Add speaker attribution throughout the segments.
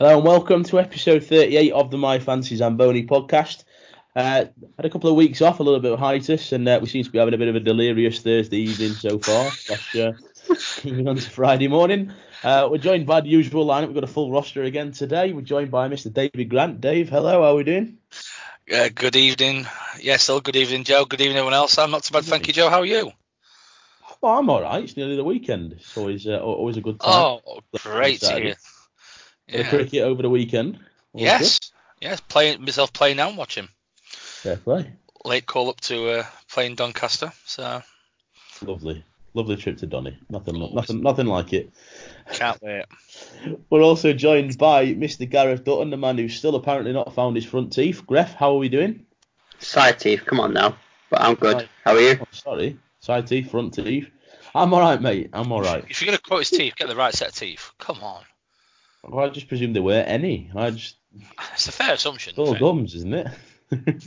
Speaker 1: Hello and welcome to episode 38 of the My Fancy Zamboni podcast. Uh, had a couple of weeks off, a little bit of hiatus, and uh, we seem to be having a bit of a delirious Thursday evening so far. Slash, uh, moving on to Friday morning. Uh, we're joined by the usual lineup. We've got a full roster again today. We're joined by Mr. David Grant. Dave, hello, how are we doing?
Speaker 2: Uh, good evening. Yes, still good evening, Joe. Good evening, everyone else. I'm not too bad, thank you, Joe. How are you?
Speaker 1: Oh, I'm all right. It's nearly the weekend. It's always uh, always a good time.
Speaker 2: Oh, great to hear.
Speaker 1: Yeah. cricket over the weekend.
Speaker 2: All yes, good. yes. Playing myself playing now and watching.
Speaker 1: Fair play.
Speaker 2: Late call up to uh, playing Doncaster. So
Speaker 1: lovely, lovely trip to Donny. Nothing, nothing, nothing like it.
Speaker 2: Can't wait.
Speaker 1: We're also joined by Mr. Gareth Dutton, the man who's still apparently not found his front teeth. Gref, how are we doing?
Speaker 3: Side teeth, come on now. But I'm good. How are you?
Speaker 1: Oh, sorry, side teeth, front teeth. I'm all right, mate. I'm all right.
Speaker 2: If you're gonna quote his teeth, get the right set of teeth. Come on.
Speaker 1: Well, I just presumed there weren't any. I just.
Speaker 2: It's a fair assumption.
Speaker 1: All gums, isn't it?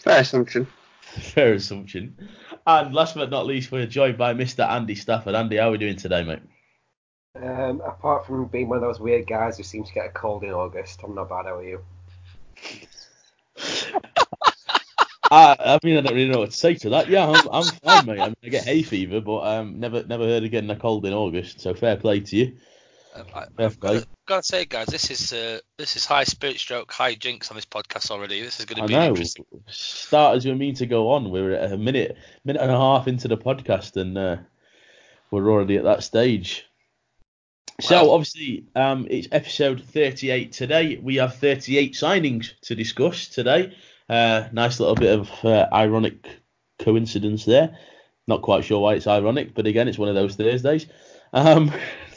Speaker 3: fair assumption.
Speaker 1: Fair assumption. And last but not least, we're joined by Mr. Andy Stafford. Andy, how are we doing today, mate?
Speaker 4: Um, apart from being one of those weird guys who seems to get a cold in August, I'm not bad. How are you?
Speaker 1: I, I, mean, I don't really know what to say to that. Yeah, I'm, I'm fine, mate. I, mean, I get hay fever, but um, never never heard of getting a cold in August. So fair play to you.
Speaker 2: Um, I, have got, to say, guys, this is uh, this is high spirit stroke, high jinx on this podcast already. This is going to be I
Speaker 1: know.
Speaker 2: interesting.
Speaker 1: Start as we mean to go on. We're a minute minute and a half into the podcast, and uh, we're already at that stage. So obviously, um, it's episode 38 today. We have 38 signings to discuss today. Uh, nice little bit of uh, ironic coincidence there. Not quite sure why it's ironic, but again, it's one of those Thursdays. Um,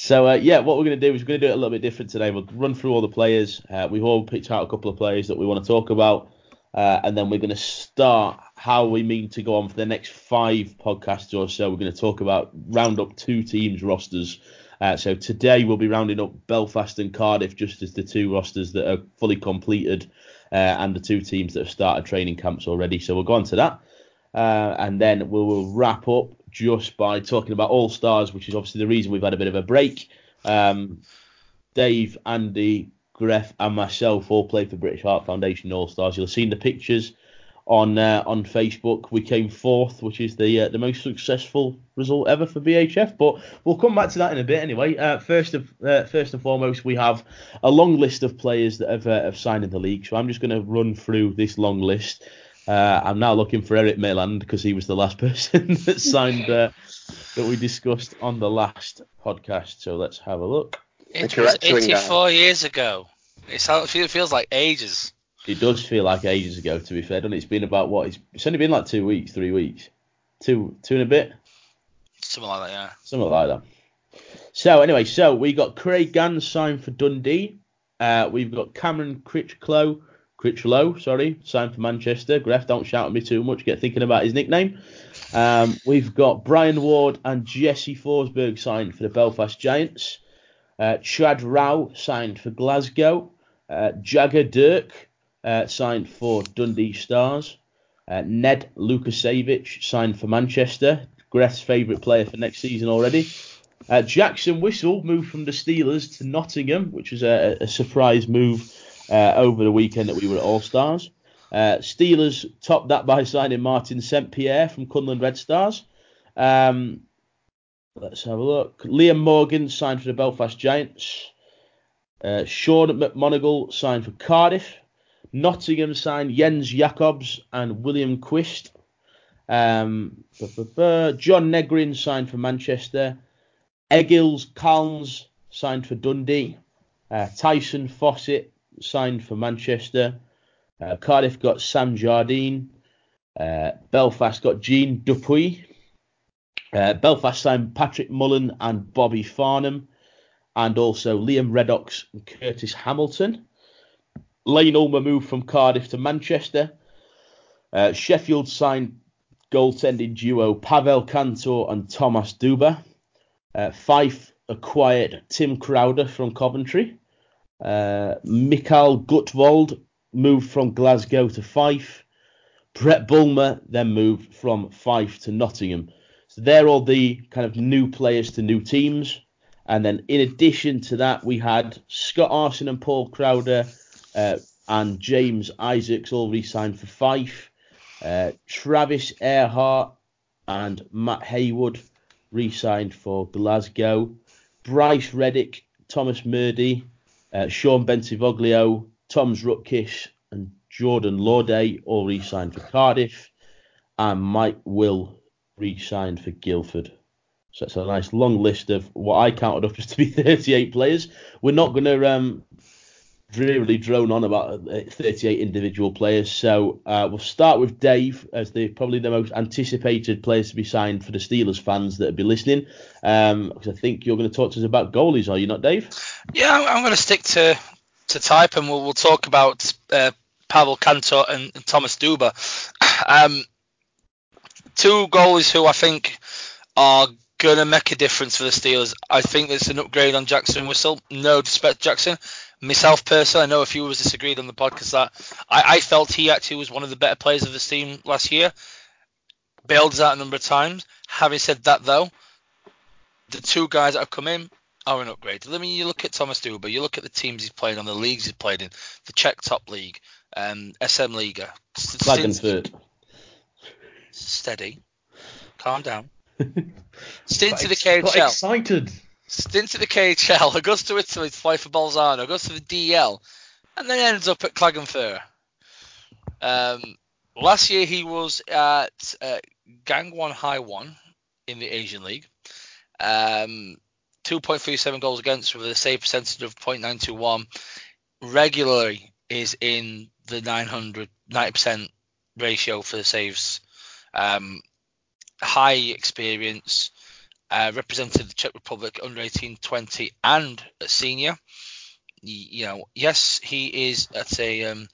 Speaker 1: so uh, yeah, what we're going to do is we're going to do it a little bit different today. We'll run through all the players. Uh, we've all picked out a couple of players that we want to talk about, uh, and then we're going to start how we mean to go on for the next five podcasts or so. We're going to talk about round up two teams rosters uh, so today we'll be rounding up Belfast and Cardiff just as the two rosters that are fully completed uh, and the two teams that have started training camps already. So we'll go on to that. Uh, and then we will wrap up just by talking about All Stars, which is obviously the reason we've had a bit of a break. Um, Dave, Andy, Gref, and myself all played for British Heart Foundation All Stars. You'll have seen the pictures on uh, on Facebook. We came fourth, which is the uh, the most successful result ever for BHF. But we'll come back to that in a bit anyway. Uh, first of uh, first and foremost, we have a long list of players that have uh, have signed in the league. So I'm just going to run through this long list. Uh, I'm now looking for Eric Mayland because he was the last person that signed that we discussed on the last podcast. So let's have a look.
Speaker 2: It was 84 years ago. it feels like ages.
Speaker 1: It does feel like ages ago, to be fair. Doesn't it? It's been about what? It's, it's only been like two weeks, three weeks, two two and a bit.
Speaker 2: Something like that, yeah.
Speaker 1: Something like that. So anyway, so we got Craig Gans signed for Dundee. Uh, we've got Cameron Critchlow, Critchlow, sorry, signed for Manchester. Gref, don't shout at me too much. Get thinking about his nickname. Um, we've got Brian Ward and Jesse Forsberg signed for the Belfast Giants. Uh, Chad Rau signed for Glasgow. Uh, Jagger Dirk uh, signed for Dundee Stars. Uh, Ned Lukacevic signed for Manchester. Greth's favourite player for next season already. Uh, Jackson Whistle moved from the Steelers to Nottingham, which was a, a surprise move uh, over the weekend that we were at All Stars. Uh, Steelers topped that by signing Martin St. Pierre from Kunlun Red Stars. Um, let's have a look. Liam Morgan signed for the Belfast Giants. Uh, Sean McMonagle signed for Cardiff. Nottingham signed Jens Jacobs and William Quist. Um, John Negrin signed for Manchester. Egils Kalns signed for Dundee. Uh, Tyson Fawcett signed for Manchester. Uh, Cardiff got Sam Jardine. Uh, Belfast got Jean Dupuy. Uh, Belfast signed Patrick Mullen and Bobby Farnham. And also Liam Reddox and Curtis Hamilton. Layne Ulmer moved from Cardiff to Manchester. Uh, Sheffield signed goaltending duo Pavel Kantor and Thomas Duba. Uh, Fife acquired Tim Crowder from Coventry. Uh, Gutvold moved from Glasgow to Fife. Brett Bulmer then moved from Fife to Nottingham. So they're all the kind of new players to new teams. And then in addition to that, we had Scott Aarssen and Paul Crowder uh, and James Isaacs all re-signed for Fife. Uh, Travis Ehrhardt and Matt Haywood re-signed for Glasgow. Bryce Reddick, Thomas Murdy, uh, Sean Bentivoglio, Tom's Rutkish, and Jordan Lauday all re-signed for Cardiff. And Mike Will re-signed for Guildford. So it's a nice long list of what I counted up as to be 38 players. We're not going to um, drearily drone on about uh, 38 individual players. So uh, we'll start with Dave as the probably the most anticipated players to be signed for the Steelers fans that will be listening. Um, because I think you're going to talk to us about goalies, are you not, Dave?
Speaker 2: Yeah, I'm going to stick to to type, and we'll, we'll talk about uh, Pavel Kantor and, and Thomas Duba. Um, two goalies who I think are going to make a difference for the Steelers. I think there's an upgrade on Jackson Whistle. No disrespect Jackson. Myself personally, I know a few of us disagreed on the podcast that I, I felt he actually was one of the better players of the team last year. Bailed us out a number of times. Having said that, though, the two guys that have come in are an upgrade. I mean, you look at Thomas Duba, you look at the teams he's played on, the leagues he's played in, the Czech Top League, um, SM Liga.
Speaker 1: Klagenfurt.
Speaker 2: Steady. Calm down. Stint to the KHL.
Speaker 1: Got excited.
Speaker 2: Stint at the KHL. goes to Italy to play for Bolzano. Goes to the DL, and then ends up at Klagenfurt. Um, last year he was at uh, Gangwon High1 in the Asian League. Um, 2.37 goals against with a save percentage of 0.921. Regularly is in the 900 90% ratio for the saves. Um, high experience, uh, represented the Czech Republic under 18, 20, and a senior. You know, yes, he is at a, um,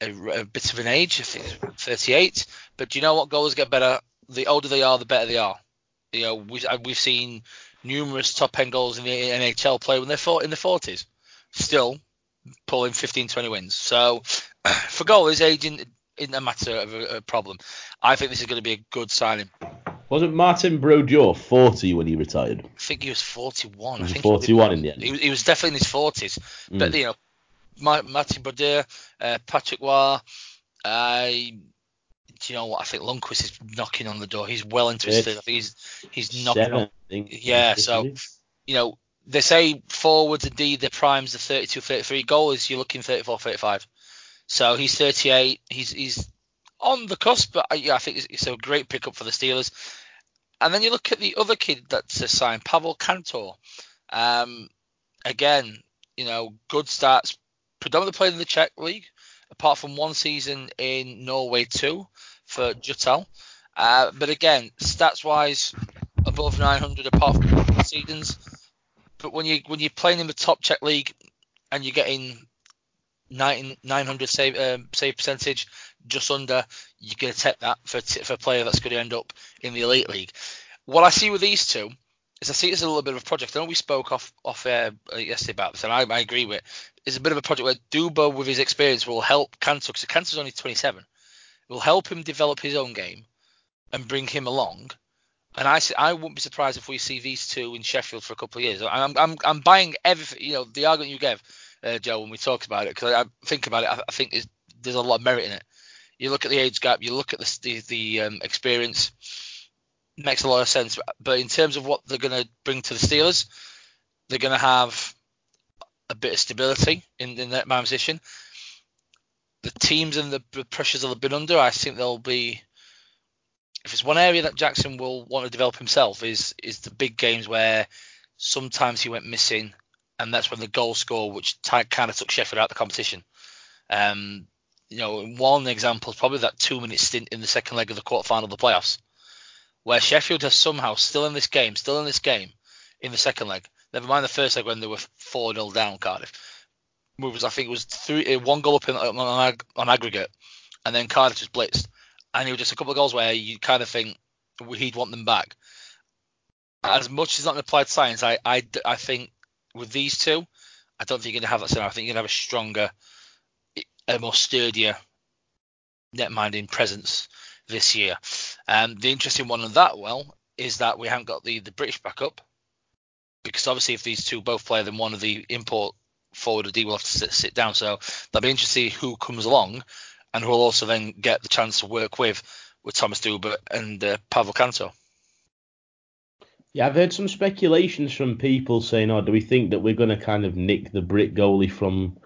Speaker 2: a, a bit of an age, I think 38. But do you know what? Goals get better. The older they are, the better they are. You know, we, uh, we've seen numerous top end goals in the NHL play when they're in the 40s, still pulling 15, 20 wins. So for goalies, aging isn't a matter of a, a problem. I think this is going to be a good signing.
Speaker 1: Wasn't Martin Brodeur 40 when he retired?
Speaker 2: I think he was 41.
Speaker 1: He was
Speaker 2: I think
Speaker 1: 41 in the end.
Speaker 2: He was, he was definitely in his 40s. Mm. But, you know, Martin Brodeur, uh, Patrick Roy, uh, do you know what? I think Lundqvist is knocking on the door. He's well into his. I think he's he's knocking Seven, on. Yeah, so you know they say forwards indeed their primes are 32, 33. Goalies you're looking 34, 35. So he's 38. He's he's on the cusp, but uh, yeah, I think it's, a great pickup for the Steelers. And then you look at the other kid that's signed, Pavel Kantor. Um, again, you know, good starts, predominantly played in the Czech league, apart from one season in Norway too for Jutal. Uh, but again, stats wise, above 900 apart from seasons. But when you when you're playing in the top Czech league and you're getting 900 save um, save percentage, just under. You're going to take that for for a player that's going to end up in the elite league. What I see with these two is I see it as a little bit of a project. I know we spoke off off uh, yesterday about this, and I, I agree with it. It's a bit of a project where Duba, with his experience, will help Kantor because Kantor's only 27. It will help him develop his own game and bring him along. And I I wouldn't be surprised if we see these two in Sheffield for a couple of years. I'm I'm, I'm buying everything. You know, the argument you gave uh, Joe, when we talked about it, because I, I, think about it, I, I think there's a lot of merit in it. You look at the age gap, you look at the the, the um, experience, makes a lot of sense. But in terms of what they're going to bring to the Steelers, they're going to have a bit of stability in, in that position. The teams and the, the pressures they've been under, I think they'll be. If it's one area that Jackson will want to develop himself, is is the big games where sometimes he went missing and that's when the goal score, which t- kind of took Sheffield out of the competition. Um, you know, one example is probably that two-minute stint in the second leg of the quarterfinal of the playoffs, where Sheffield has somehow still in this game, still in this game, in the second leg. Never mind the first leg when they were four 0 down Cardiff. Moves, I think it was three, uh, one goal up in, on, on aggregate, and then Cardiff just blitzed, and it was just a couple of goals where you kind of think he'd want them back. As much as not applied science, I, I, I think with these two, I don't think you're going to have that scenario. I think you're going to have a stronger, a more sturdier net-minding presence this year. Um, the interesting one on that, well, is that we haven't got the, the British backup. because obviously if these two both play, then one of the import forward or D will have to sit, sit down. So that'll be interesting to see who comes along and who will also then get the chance to work with with Thomas Duber and uh, Pavel Canto.
Speaker 1: Yeah, I've heard some speculations from people saying, "Oh, do we think that we're going to kind of nick the Brit goalie from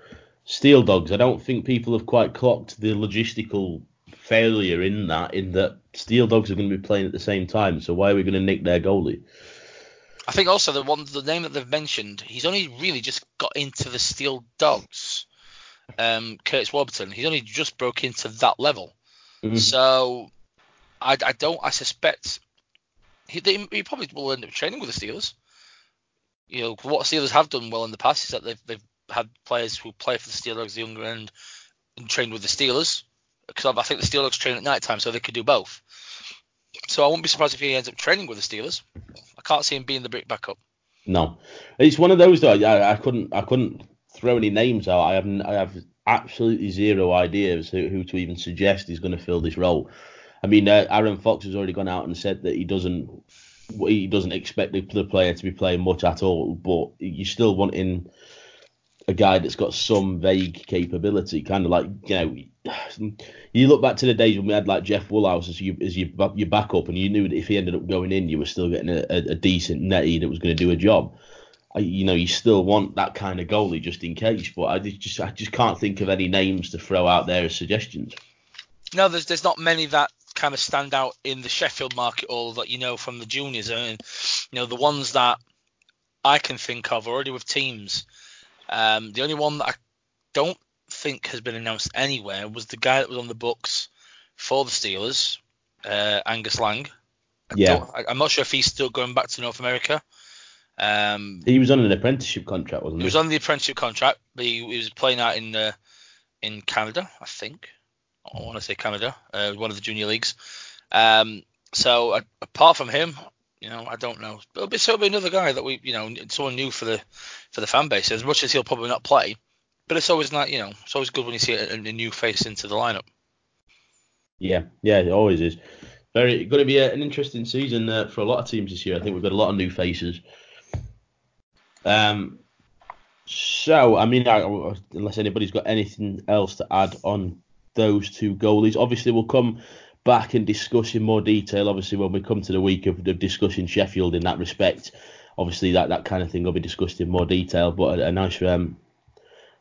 Speaker 1: Steel Dogs?" I don't think people have quite clocked the logistical failure in that, in that Steel Dogs are going to be playing at the same time. So why are we going to nick their goalie?
Speaker 2: I think also the one the name that they've mentioned, he's only really just got into the Steel Dogs. Um, Curtis Warburton, he's only just broke into that level. Mm-hmm. So I, I don't. I suspect he, they, he probably will end up training with the Steelers. You know what Steelers have done well in the past is that they've they've had players who play for the Steelers the younger end and trained with the Steelers because I think the Steelers train at night time, so they could do both. So I wouldn't be surprised if he ends up training with the Steelers. I can't see him being the Brit backup.
Speaker 1: No, it's one of those though. I, I couldn't I couldn't throw any names out. I have I have absolutely zero idea as who, who to even suggest is going to fill this role. I mean, uh, Aaron Fox has already gone out and said that he doesn't he doesn't expect the, the player to be playing much at all, but you still wanting a guy that's got some vague capability, kind of like you know, you look back to the days when we had like Jeff Woolhouse as you as your your backup, and you knew that if he ended up going in, you were still getting a, a, a decent netty that was going to do a job. I, you know, you still want that kind of goalie just in case, but I just I just can't think of any names to throw out there as suggestions.
Speaker 2: No, there's there's not many that kind of stand out in the Sheffield market, all that you know from the juniors. I mean, you know, the ones that I can think of already with teams. Um, the only one that I don't think has been announced anywhere was the guy that was on the books for the Steelers, uh, Angus Lang. I
Speaker 1: yeah,
Speaker 2: I, am not sure if he's still going back to North America. Um,
Speaker 1: he was on an apprenticeship contract, wasn't he?
Speaker 2: He was on the apprenticeship contract, but he, he was playing out in uh, in Canada, I think. I want to say Canada, uh, one of the junior leagues. Um, so apart from him, you know, I don't know. It'll be, so it'll be another guy that we, you know, someone new for the for the fan base. As much as he'll probably not play, but it's always not, you know, it's always good when you see a, a new face into the lineup.
Speaker 1: Yeah, yeah, it always is. Very going to be a, an interesting season uh, for a lot of teams this year. I think we've got a lot of new faces. Um, so I mean, I, unless anybody's got anything else to add on those two goalies. Obviously, we'll come back and discuss in more detail. Obviously, when we come to the week of, of discussing Sheffield in that respect, obviously that, that kind of thing will be discussed in more detail. But a, a nice um,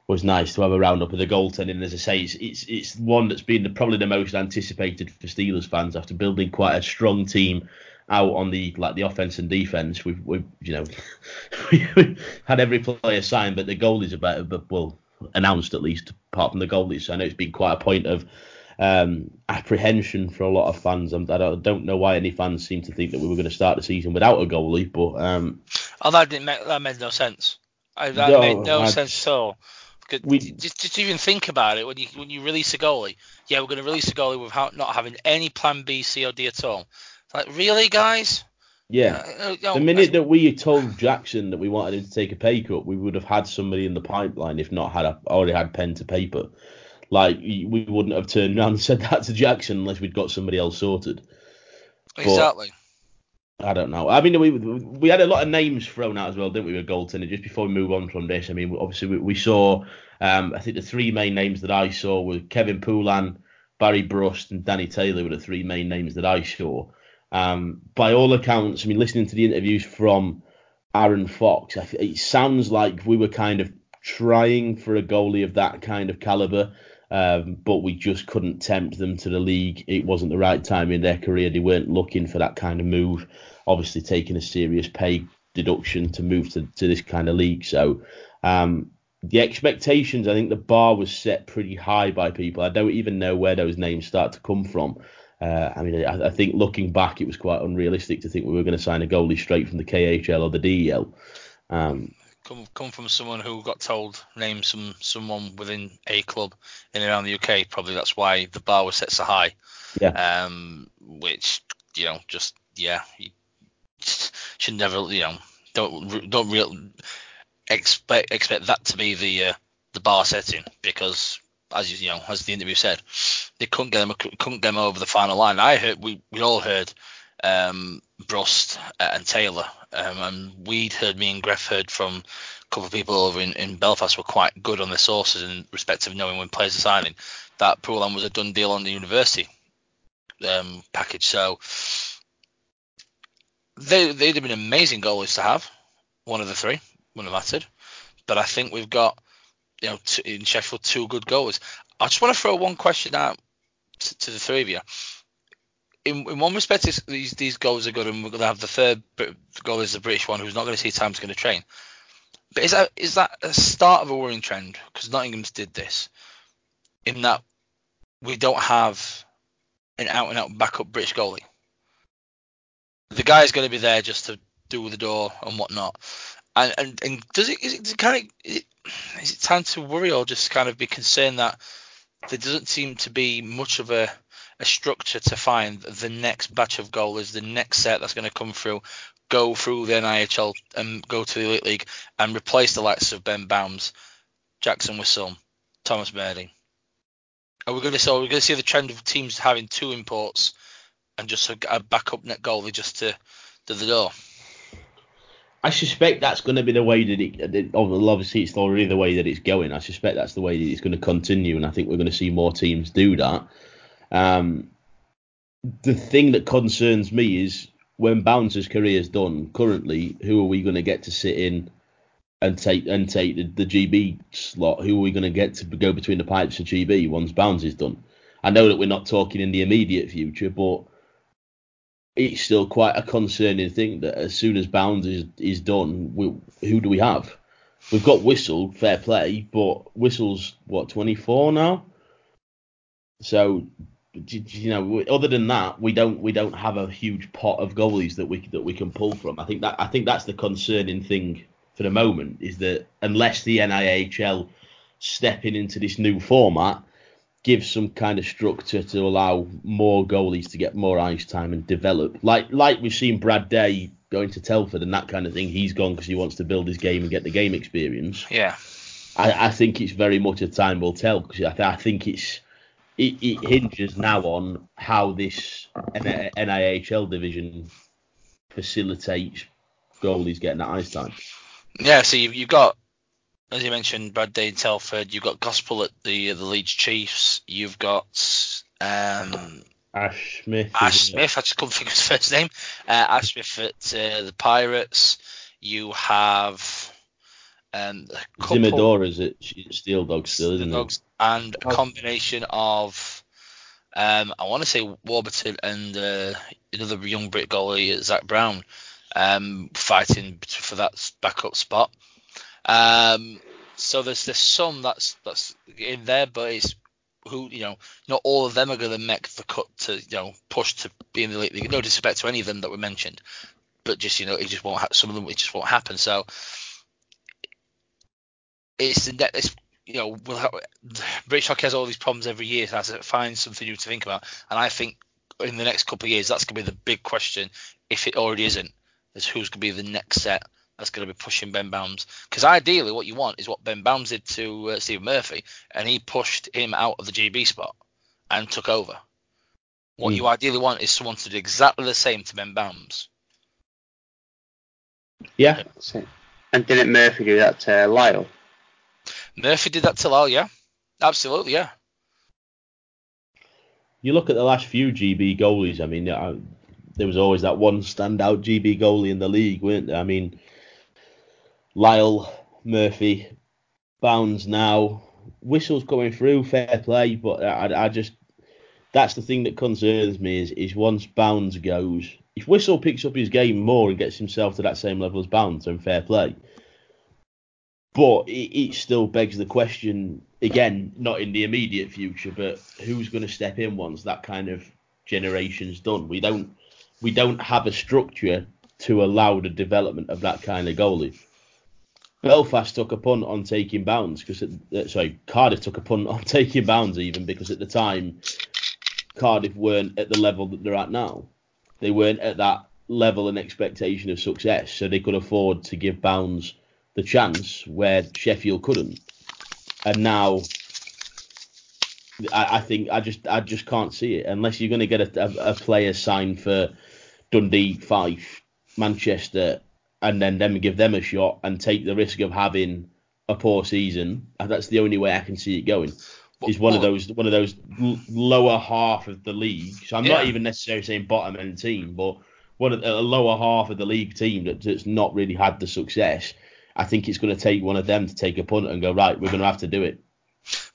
Speaker 1: was nice to have a roundup of the goaltending. As I say, it's, it's it's one that's been the, probably the most anticipated for Steelers fans after building quite a strong team out on the like the offense and defense. We've we've you know we had every player signed, but the goalies are better. But well, announced at least, apart from the goalies. I know it's been quite a point of um, apprehension for a lot of fans. I don't know why any fans seem to think that we were going to start the season without a goalie, but um,
Speaker 2: oh, that didn't make, that made no sense. I, that no, made no I, sense at all. We, just, just even think about it when you when you release a goalie. Yeah, we're going to release a goalie without not having any plan B, C, or D at all. It's like really, guys?
Speaker 1: Yeah. Uh, uh, the minute that we told Jackson that we wanted him to take a pay cut, we would have had somebody in the pipeline, if not had a, already had pen to paper. Like we wouldn't have turned around and said that to Jackson unless we'd got somebody else sorted.
Speaker 2: Exactly.
Speaker 1: But I don't know. I mean, we we had a lot of names thrown out as well, didn't we, with goaltender? Just before we move on from this, I mean, obviously we, we saw. Um, I think the three main names that I saw were Kevin Poulin, Barry Brust, and Danny Taylor were the three main names that I saw. Um, by all accounts, I mean, listening to the interviews from Aaron Fox, it sounds like we were kind of trying for a goalie of that kind of caliber, um, but we just couldn't tempt them to the league. It wasn't the right time in their career. They weren't looking for that kind of move. Obviously, taking a serious pay deduction to move to, to this kind of league. So, um, the expectations, I think the bar was set pretty high by people. I don't even know where those names start to come from. Uh, I mean, I, I, think looking back, it was quite unrealistic to think we were going to sign a goalie straight from the KHL or the DEL. Um,
Speaker 2: come come from someone who got told name some someone within a club in and around the UK. Probably that's why the bar was set so high.
Speaker 1: Yeah.
Speaker 2: Um, which you know, just yeah, you should never you know don't don't real expect expect that to be the uh, the bar setting because as you, you know as the interview said they couldn't get them couldn't get them over the final line. I heard we we all heard um, Brust and Taylor um, and we'd heard me and Gref heard from a couple of people over in, in Belfast were quite good on their sources in respect of knowing when players are signing. That Poulin was a done deal on the university um, package. So they they'd have been amazing goalies to have. One of the three wouldn't have mattered. But I think we've got you know t- in Sheffield two good goalies. I just want to throw one question out to the three of you. In, in one respect, these these goals are good, and we're going to have the third goal is the British one, who's not going to see time, going to train. But is that is that a start of a worrying trend? Because Nottingham's did this, in that we don't have an out and out backup British goalie. The guy is going to be there just to do the door and whatnot. And and, and does it is it kind of is it, is it time to worry or just kind of be concerned that there doesn't seem to be much of a a structure to find the next batch of goalies, the next set that's going to come through, go through the NIHL and go to the Elite League and replace the likes of Ben Bowns, Jackson Whistle, Thomas Birding. Are we going to so we're going to see the trend of teams having two imports and just a, a backup net goalie just to do the door?
Speaker 1: I suspect that's going to be the way that it. Obviously, it's already the way that it's going. I suspect that's the way that it's going to continue, and I think we're going to see more teams do that. Um, the thing that concerns me is when Bowns's career is done. Currently, who are we going to get to sit in and take and take the, the GB slot? Who are we going to get to go between the pipes for GB once Bowns is done? I know that we're not talking in the immediate future, but it's still quite a concerning thing that as soon as Bowns is, is done, we, who do we have? We've got Whistle, fair play, but Whistle's what 24 now. So you know, other than that, we don't we don't have a huge pot of goalies that we that we can pull from. I think that I think that's the concerning thing for the moment is that unless the NIHL stepping into this new format gives some kind of structure to allow more goalies to get more ice time and develop. Like like we've seen Brad Day going to Telford and that kind of thing. He's gone because he wants to build his game and get the game experience.
Speaker 2: Yeah.
Speaker 1: I, I think it's very much a time will tell because I, th- I think it's it, it, hinges now on how this NIHL division facilitates goalies getting that ice time.
Speaker 2: Yeah, so you've, you've got as you mentioned, Brad Day Telford. You've got Gospel at the the Leeds Chiefs. You've got um,
Speaker 1: Ash Smith.
Speaker 2: Ash Smith. I just couldn't think of his first name. Uh, Ash Smith at uh, the Pirates. You have um,
Speaker 1: Zimador is it Steel Dogs still, isn't Dogs, it?
Speaker 2: And a combination of um, I want to say Warburton and uh, another young Brit goalie, Zach Brown, um, fighting for that backup spot. Um, so there's there's some that's that's in there, but it's who you know not all of them are going to make the cut to you know push to be in the league. No disrespect to any of them that were mentioned, but just you know it just won't ha- some of them it just won't happen. So it's the it's you know we'll have, British hockey has all these problems every year, so has to find something new to think about. And I think in the next couple of years that's going to be the big question, if it already isn't, is who's going to be the next set that's going to be pushing Ben Bowns. Because ideally, what you want is what Ben Bowns did to uh, Stephen Murphy, and he pushed him out of the GB spot and took over. What mm. you ideally want is someone to do exactly the same to Ben Bowns.
Speaker 1: Yeah.
Speaker 3: And didn't Murphy do that to Lyle?
Speaker 2: Murphy did that to Lyle, yeah. Absolutely, yeah.
Speaker 1: You look at the last few GB goalies. I mean, uh, there was always that one standout GB goalie in the league, weren't there? I mean, Lyle, Murphy, Bowns now. Whistle's coming through, fair play, but I, I just that's the thing that concerns me is is once Bowns goes, if Whistle picks up his game more and gets himself to that same level as Bowns, then fair play. But it, it still begs the question again, not in the immediate future, but who's going to step in once that kind of generation's done? We don't we don't have a structure to allow the development of that kind of goalie. Belfast took a punt on taking Bowns because uh, sorry Cardiff took a punt on taking Bowns even because at the time Cardiff weren't at the level that they're at now. They weren't at that level and expectation of success, so they could afford to give Bounds the chance where Sheffield couldn't. And now I, I think I just I just can't see it unless you're going to get a, a, a player signed for Dundee, Fife, Manchester, and then them give them a shot and take the risk of having a poor season. Uh, that's the only way I can see it going. Is one of those one of those lower half of the league. So I'm yeah. not even necessarily saying bottom end team, but one of the, a lower half of the league team that, that's not really had the success. I think it's going to take one of them to take a punt and go right. We're going to have to do it.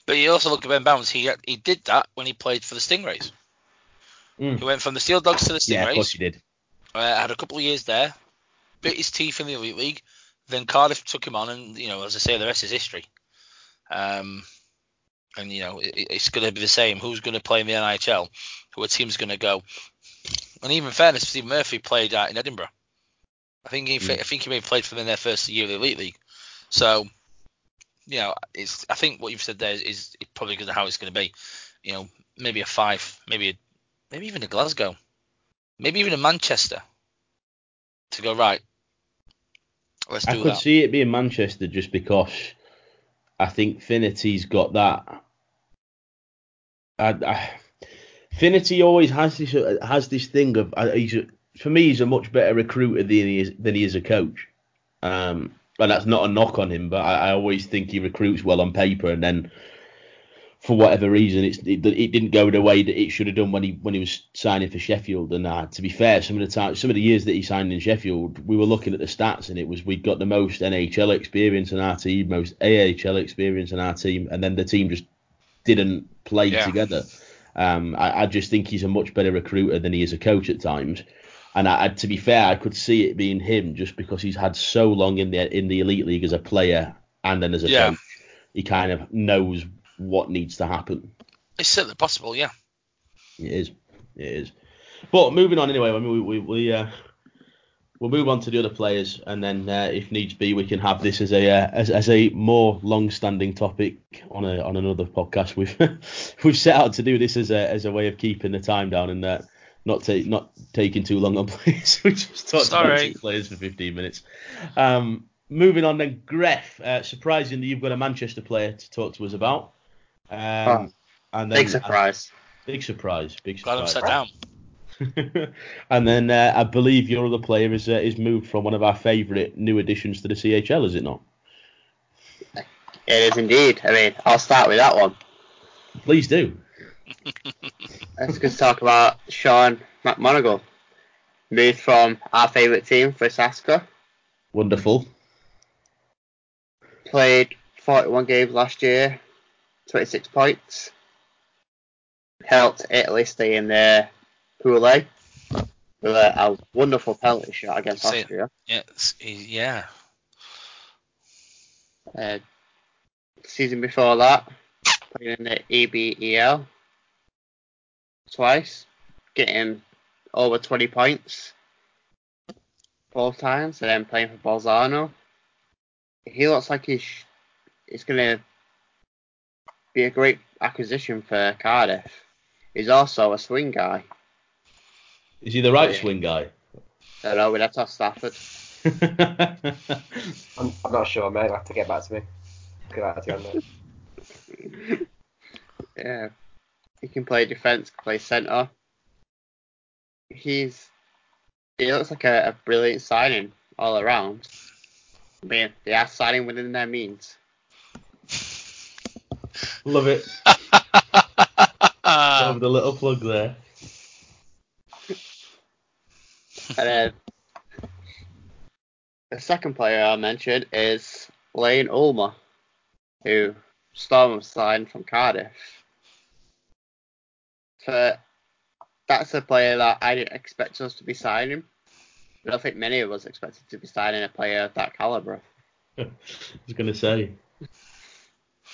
Speaker 2: But you also look at Ben Bowns. He he did that when he played for the Stingrays. Mm. He went from the Steel Dogs to the Stingrays. Yeah,
Speaker 1: of course he did.
Speaker 2: Uh, had a couple of years there, bit his teeth in the Elite League. Then Cardiff took him on, and you know, as I say, the rest is history. Um, and you know, it, it's going to be the same. Who's going to play in the NHL? Who a team's going to go? And even fairness, Steve Murphy played out in Edinburgh. I think he, mm. I think he may have played for them in their first year of the Elite League. So, you know, it's I think what you've said there is, is probably going to how it's going to be. You know, maybe a five, maybe a, maybe even a Glasgow, maybe even a Manchester to go right. Let's do
Speaker 1: I could
Speaker 2: that.
Speaker 1: see it being Manchester just because I think Finnerty's got that. I, I, Finnerty always has this has this thing of uh, he's for me he's a much better recruiter than he is than he is a coach. Um, and that's not a knock on him, but I, I always think he recruits well on paper, and then for whatever reason, it, it didn't go the way that it should have done when he when he was signing for Sheffield. And uh, to be fair, some of the time, some of the years that he signed in Sheffield, we were looking at the stats, and it was we'd got the most NHL experience in our team, most AHL experience in our team, and then the team just didn't play yeah. together. Um, I, I, just think he's a much better recruiter than he is a coach at times. And I, to be fair, I could see it being him just because he's had so long in the in the elite league as a player and then as a yeah. coach. He kind of knows what needs to happen.
Speaker 2: It's certainly possible, yeah.
Speaker 1: It is. It is. But moving on anyway, I mean, we we, we uh, we'll move on to the other players, and then uh, if needs be, we can have this as a uh, as, as a more long-standing topic on a on another podcast. We've we've set out to do this as a as a way of keeping the time down and uh, not ta- not taking too long on players. we just talked Sorry. about players for 15 minutes. Um, moving on then, Gref. Uh, surprising that you've got a Manchester player to talk to us about. Um, oh,
Speaker 3: and then, big surprise.
Speaker 1: Uh, big surprise. Big surprise.
Speaker 2: Glad I'm
Speaker 1: sat down. and then uh, I believe your other player is uh, is moved from one of our favourite new additions to the CHL, is it not?
Speaker 3: It is indeed. I mean, I'll start with that one.
Speaker 1: Please do.
Speaker 3: Let's just talk about Sean McMonagle. Moved from our favourite team for Saska.
Speaker 1: Wonderful.
Speaker 3: Played 41 games last year, 26 points. Helped Italy stay in their Pool A with a, a wonderful penalty shot against See, Austria.
Speaker 2: Yeah, yeah.
Speaker 3: Uh, season before that, playing in the EBEL twice, getting over 20 points both times, and then playing for Bolzano. He looks like he's, he's going to be a great acquisition for Cardiff. He's also a swing guy.
Speaker 1: Is he the right yeah. swing guy?
Speaker 3: I don't know, we'd have to Stafford.
Speaker 4: I'm, I'm, not sure, mate. I'll have to get back to me. Get back to you on
Speaker 3: that. yeah. He can play defence, play centre. He's he looks like a, a brilliant signing all around. I mean, they are signing within their means.
Speaker 1: Love it. Love the little plug there.
Speaker 3: And then the second player I mentioned is Layne Ulmer, who Storm signed from Cardiff. For that's a player that I didn't expect us to be signing. I don't think many of us expected to be signing a player of that caliber.
Speaker 1: I was going to say.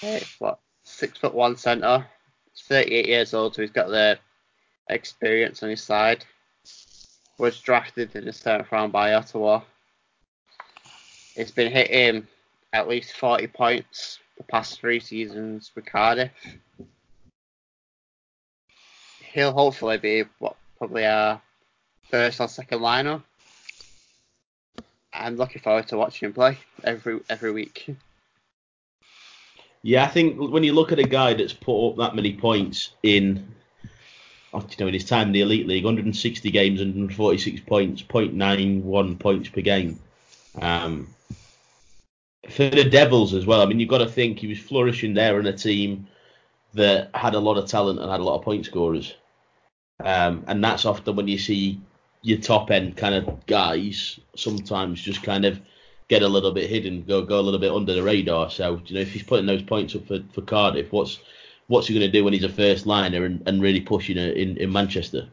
Speaker 3: Hey, what six foot one centre, 38 years old, so he's got the experience on his side. Was drafted in the seventh round by Ottawa. It's been hitting at least 40 points the past three seasons with Cardiff. He'll hopefully be what probably our first or second liner. I'm looking forward to watching him play every every week.
Speaker 1: Yeah, I think when you look at a guy that's put up that many points in, oh, you know, in his time in the elite league, 160 games, 146 points, 0.91 points per game. Um, for the Devils as well, I mean, you've got to think he was flourishing there in a team that had a lot of talent and had a lot of point scorers. Um, and that's often when you see your top end kind of guys sometimes just kind of get a little bit hidden, go go a little bit under the radar. So you know if he's putting those points up for, for Cardiff, what's what's he going to do when he's a first liner and, and really pushing it in, in Manchester?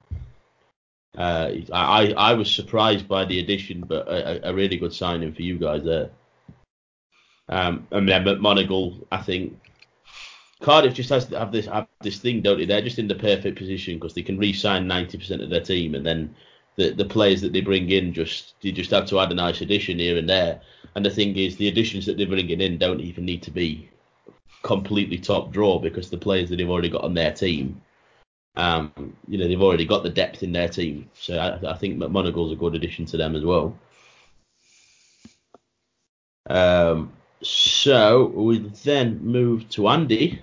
Speaker 1: Uh, I I was surprised by the addition, but a, a really good signing for you guys there. Um, and then McMonagle, I think Cardiff just has to have this have this thing, don't they? They're just in the perfect position because they can re-sign 90% of their team, and then the the players that they bring in just you just have to add a nice addition here and there. And the thing is, the additions that they're bringing in don't even need to be completely top draw because the players that they've already got on their team, um, you know, they've already got the depth in their team. So I, I think McMonagle's a good addition to them as well. Um, so we then move to Andy,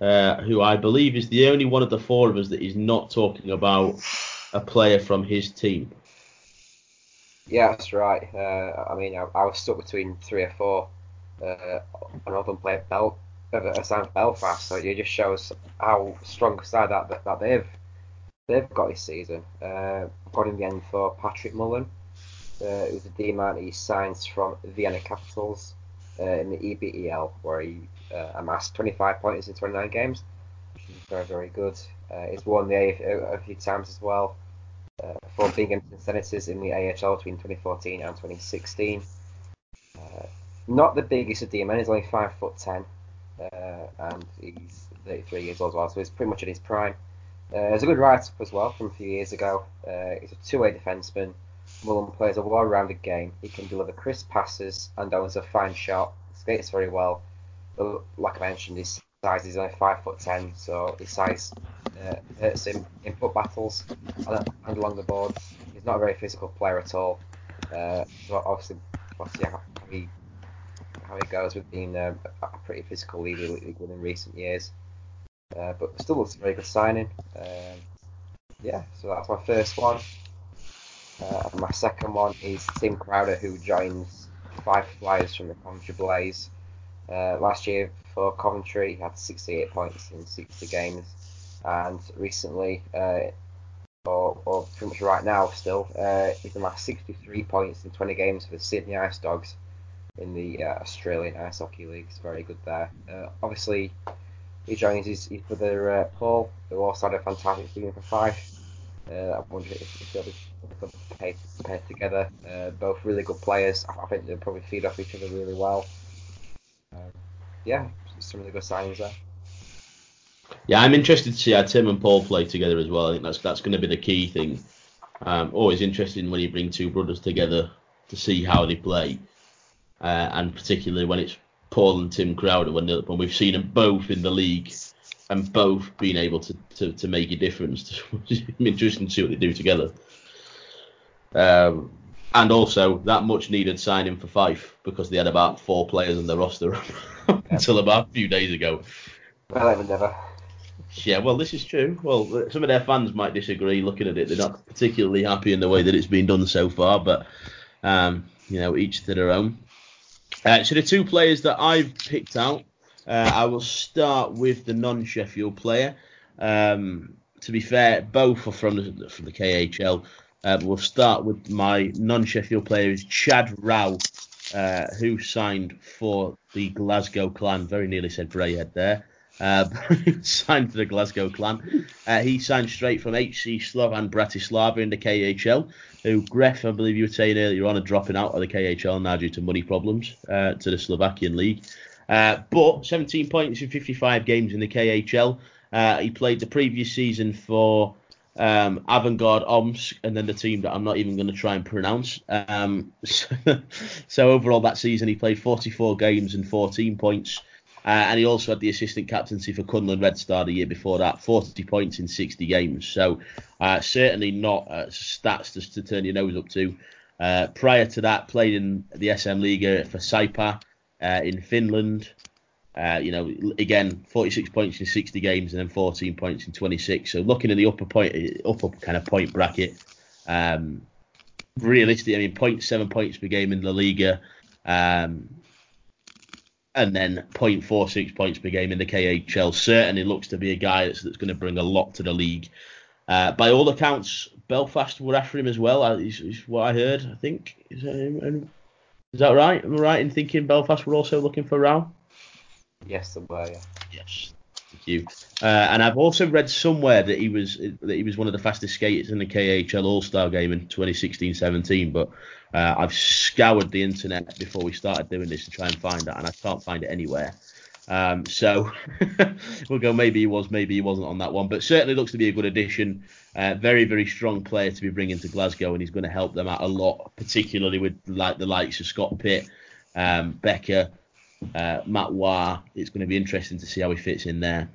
Speaker 1: uh, who I believe is the only one of the four of us that is not talking about a player from his team.
Speaker 4: Yeah, that's right. Uh, I mean, I, I, was stuck between three or four. Uh, them played Bel, uh, Belfast, so it just shows how strong a side that, that, that they've they've got this season. Uh, got in the end for Patrick Mullen. Uh, was a D man he signs from Vienna Capitals uh, in the EBEL, where he uh, amassed 25 points in 29 games, which is very, very good. Uh, he's won the A a few times as well uh, for Binghamton Senators in the AHL between 2014 and 2016. Uh, not the biggest of D-men, he's only 5 foot 10, uh, and he's 33 years old as well, so he's pretty much at his prime. Uh, there's a good write-up as well from a few years ago. Uh, he's a two-way defenseman. Mullen plays a well-rounded game. He can deliver crisp passes and owns a fine shot. Skates very well. Like I mentioned, his size is only five foot ten, so his size uh, hurts him in foot battles and, and along the boards. He's not a very physical player at all. Uh, so obviously, how, he how he goes with being a, a pretty physical league, league in recent years. Uh, but still looks a very good signing. Um, yeah, so that's my first one. Uh, my second one is Tim Crowder, who joins Fife Flyers from the Coventry Blaze. Uh, last year for Coventry, he had 68 points in 60 games, and recently, uh, or, or, pretty much right now still, uh, he's amassed 63 points in 20 games for the Sydney Ice Dogs in the uh, Australian Ice Hockey League. It's very good there. Uh, obviously, he joins his, his brother uh, Paul, who also had a fantastic season for Fife. Uh, I wonder if, if they'll be paired, together. Uh, both really good players. I think they'll probably feed off each other really well. Yeah, some really good signings there.
Speaker 1: Yeah, I'm interested to see how Tim and Paul play together as well. I think that's that's going to be the key thing. Um, always interesting when you bring two brothers together to see how they play, uh, and particularly when it's Paul and Tim Crowder when when we've seen them both in the league and both being able to, to, to make a difference. interesting to see what they do together. Um, and also that much needed signing for Fife because they had about four players on the roster until about a few days ago.
Speaker 4: Well, ever never.
Speaker 1: Yeah, well, this is true. Well, some of their fans might disagree looking at it. They're not particularly happy in the way that it's been done so far, but um, you know, each to their own. Uh, so the two players that I've picked out, uh, I will start with the non-Sheffield player. Um, to be fair, both are from the from the KHL. Uh, we'll start with my non-Sheffield player, is Chad Rau, uh, who signed for the Glasgow Clan. Very nearly said Braehead there. Uh, signed for the Glasgow Clan. Uh, he signed straight from HC Slovan Bratislava in the KHL, who Gref, I believe you were saying earlier on, are dropping out of the KHL now due to money problems uh, to the Slovakian league. Uh, but 17 points in 55 games in the KHL. Uh, he played the previous season for um, Avangard Omsk, and then the team that I'm not even going to try and pronounce. Um, so, so, overall, that season he played 44 games and 14 points. Uh, and he also had the assistant captaincy for Kunlun Red Star the year before that, 40 points in 60 games. So uh, certainly not uh, stats just to turn your nose up to. Uh, prior to that, played in the SM Liga for Saipa uh, in Finland. Uh, you know, again, 46 points in 60 games and then 14 points in 26. So looking at the upper point, upper kind of point bracket, um, realistically, I mean, 0.7 points per game in La Liga, um, and then 0.46 points per game in the KHL. Certainly looks to be a guy that's, that's going to bring a lot to the league. Uh, by all accounts, Belfast were after him as well. Uh, is, is what I heard. I think is that, is that right? Am I right in thinking Belfast were also looking for Rau?
Speaker 4: Yes, they were. Yeah.
Speaker 1: Yes. Thank you. Uh, and I've also read somewhere that he was that he was one of the fastest skaters in the KHL All Star game in 2016-17. But uh, I've scoured the internet before we started doing this to try and find that, and I can't find it anywhere. Um, so we'll go. Maybe he was, maybe he wasn't on that one, but certainly looks to be a good addition. Uh, very, very strong player to be bringing to Glasgow, and he's going to help them out a lot, particularly with like the likes of Scott Pitt, um, Becker, uh, Matt Wah. It's going to be interesting to see how he fits in there.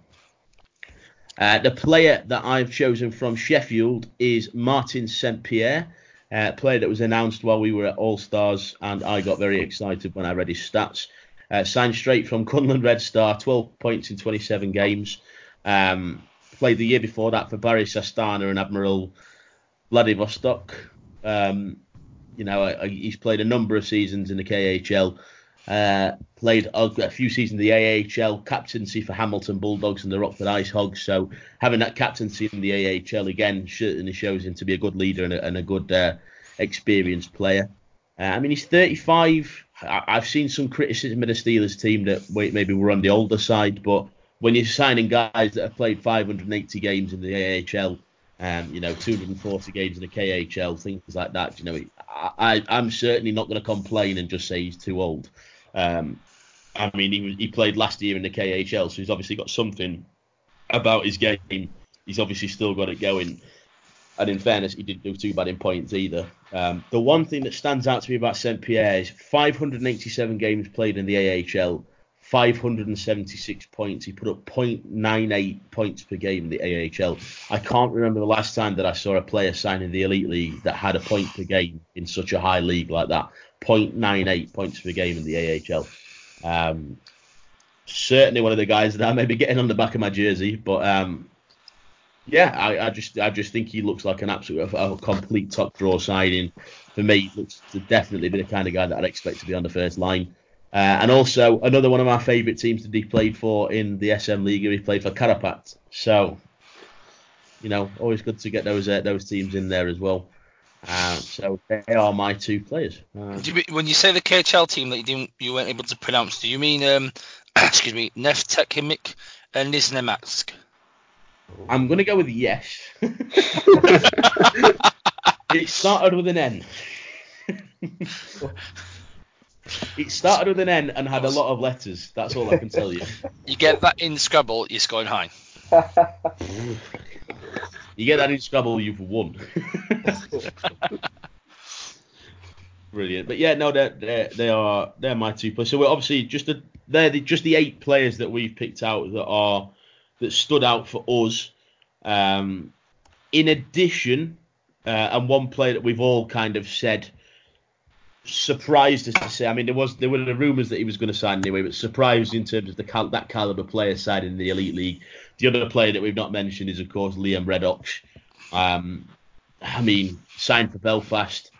Speaker 1: Uh, the player that I've chosen from Sheffield is Martin St. Pierre, uh, player that was announced while we were at All Stars, and I got very excited when I read his stats. Uh, signed straight from Kunlun Red Star, 12 points in 27 games. Um, played the year before that for Barys Astana and Admiral Vladivostok. Um, you know, he's played a number of seasons in the KHL. Uh, played a, few seasons in the AHL, captaincy for Hamilton Bulldogs and the Rockford Ice Hogs. So having that captaincy in the AHL again certainly shows him to be a good leader and a, and a good uh, experienced player. Uh, I mean, he's 35. I, have seen some criticism of the Steelers team that maybe we're on the older side, but when you're signing guys that have played 580 games in the AHL, um, you know, 240 games in the KHL, things like that, you know, I, I'm certainly not going to complain and just say he's too old. Um, I mean, he he played last year in the KHL, so he's obviously got something about his game. He's obviously still got it going. And in fairness, he didn't do too bad in points either. Um, the one thing that stands out to me about St. Pierre is 587 games played in the AHL, 576 points. He put up 0.98 points per game in the AHL. I can't remember the last time that I saw a player sign in the Elite League that had a point per game in such a high league like that. 0.98 points per game in the AHL. Um, certainly one of the guys that I may be getting on the back of my jersey, but um, yeah, I, I, just I just think he looks like an absolute a, a complete top draw signing. For me, looks to definitely be the kind of guy that I'd expect to be on the first line. Uh, and also another one of my favourite teams that he played for in the SM League. He played for Kärpät. So, you know, always good to get those uh, those teams in there as well. Uh, so they are my two players. Uh,
Speaker 2: you, when you say the KHL team that you didn't, you weren't able to pronounce, do you mean um, excuse me, Neftekhimik and Nizhnematsk?
Speaker 1: I'm gonna go with yes. it started with an N. it started with an N and had a lot of letters. That's all I can tell you.
Speaker 2: You get that in Scrabble, you're scoring high.
Speaker 1: you get that in Scrabble, you've won. Brilliant, but yeah, no, they're, they're they are they're my two players. So we're obviously just the, they're the, just the eight players that we've picked out that are that stood out for us. Um, in addition, uh, and one player that we've all kind of said surprised us to say. I mean, there was there were the rumours that he was going to sign anyway, but surprised in terms of the cal- that caliber player side in the elite league. The other player that we've not mentioned is of course Liam Reddox. Um, I mean, signed for Belfast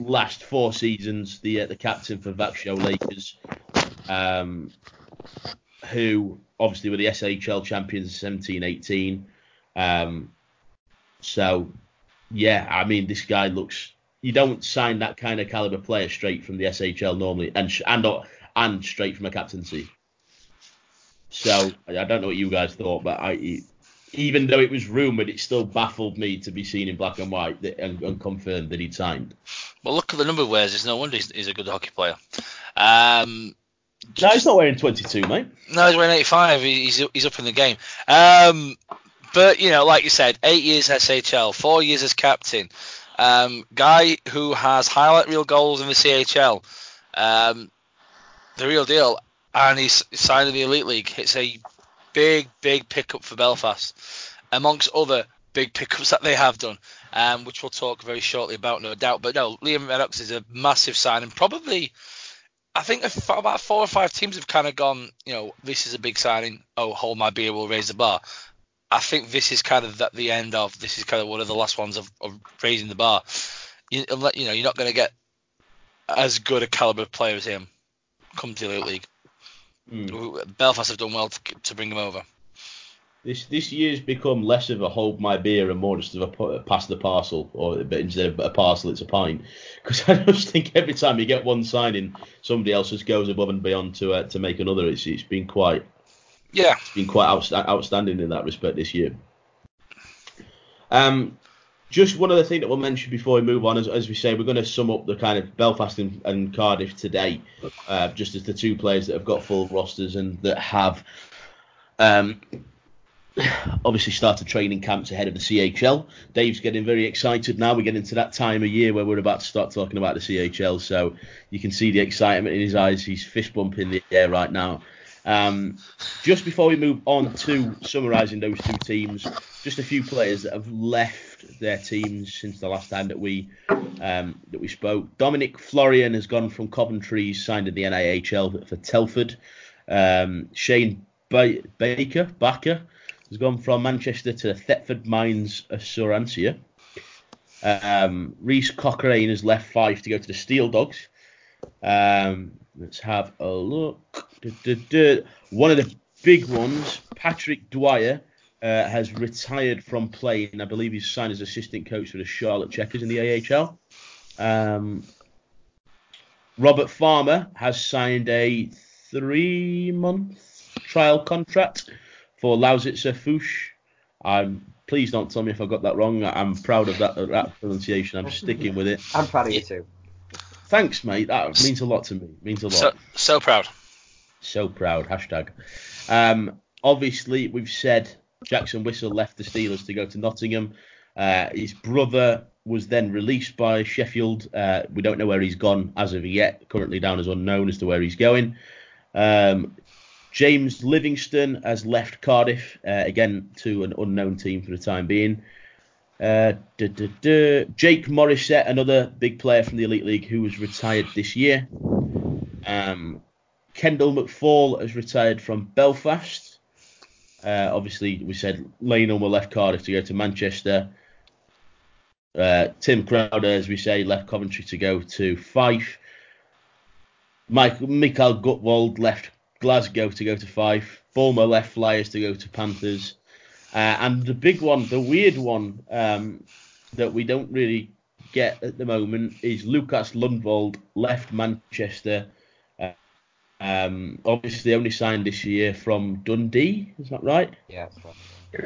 Speaker 1: last four seasons, the uh, the captain for Växjö Lakers, um, who obviously were the SHL champions 17-18. Um, so yeah, I mean, this guy looks you don't sign that kind of caliber player straight from the SHL normally, and and and straight from a captaincy. So I don't know what you guys thought, but I, even though it was rumored, it still baffled me to be seen in black and white and, and confirmed that he'd signed.
Speaker 2: Well, look at the number of wears. It's no wonder he's, he's a good hockey player. Um,
Speaker 1: no, he's not wearing 22, mate.
Speaker 2: No, he's wearing 85. He's he's up in the game. Um, but you know, like you said, eight years SHL, four years as captain. Um, guy who has highlight reel goals in the CHL, um, the real deal, and he's signed in the Elite League. It's a big, big pickup for Belfast, amongst other big pickups that they have done, um, which we'll talk very shortly about, no doubt. But no, Liam Reddox is a massive signing. Probably, I think about four or five teams have kind of gone, you know, this is a big signing. Oh, hold my beer, we'll raise the bar. I think this is kind of the end of this is kind of one of the last ones of, of raising the bar. you, you know, you're not going to get as good a caliber player as him come to the elite league. Mm. Belfast have done well to, to bring him over.
Speaker 1: This this year's become less of a hold my beer and more just of a pass the parcel, or instead of a parcel, it's a pint. Because I just think every time you get one signing, somebody else just goes above and beyond to uh, to make another. It's it's been quite
Speaker 2: yeah,
Speaker 1: it's been quite outstanding in that respect this year. Um, just one other thing that we'll mention before we move on, as, as we say, we're going to sum up the kind of Belfast and, and Cardiff today, uh, just as the two players that have got full rosters and that have um, obviously started training camps ahead of the CHL. Dave's getting very excited now. We're getting to that time of year where we're about to start talking about the CHL, so you can see the excitement in his eyes. He's fist bumping the air right now. Um, just before we move on to summarising those two teams, just a few players that have left their teams since the last time that we um, that we spoke. Dominic Florian has gone from Coventry, signed in the NIHL for Telford. Um, Shane ba- Baker Baker has gone from Manchester to Thetford Mines Assurancia. Um, Reese Cochrane has left Fife to go to the Steel Dogs. Um, let's have a look. One of the big ones, Patrick Dwyer, uh, has retired from playing. I believe he's signed as assistant coach for the Charlotte Checkers in the AHL. Um, Robert Farmer has signed a three-month trial contract for Lausitzer Fusch. I'm please don't tell me if I got that wrong. I'm proud of that, that pronunciation. I'm sticking with it.
Speaker 4: I'm proud of you too.
Speaker 1: Thanks, mate. That means a lot to me. Means a lot.
Speaker 2: So, so proud.
Speaker 1: So proud. Hashtag. Um, obviously, we've said Jackson Whistle left the Steelers to go to Nottingham. Uh, his brother was then released by Sheffield. Uh, we don't know where he's gone as of yet. Currently down as unknown as to where he's going. Um, James Livingston has left Cardiff uh, again to an unknown team for the time being. Uh. Jake Morissette, another big player from the Elite League who was retired this year. Um, Kendall McFaull has retired from Belfast. Uh, obviously, we said Layne Ulmer left Cardiff to go to Manchester. Uh, Tim Crowder, as we say, left Coventry to go to Fife. Mike, Mikael Gutwald left Glasgow to go to Fife. Bulmer left Flyers to go to Panthers. Uh, and the big one, the weird one um, that we don't really get at the moment is Lucas Lundvald left Manchester. Um, obviously, only signed this year from Dundee. Is that right?
Speaker 4: Yeah.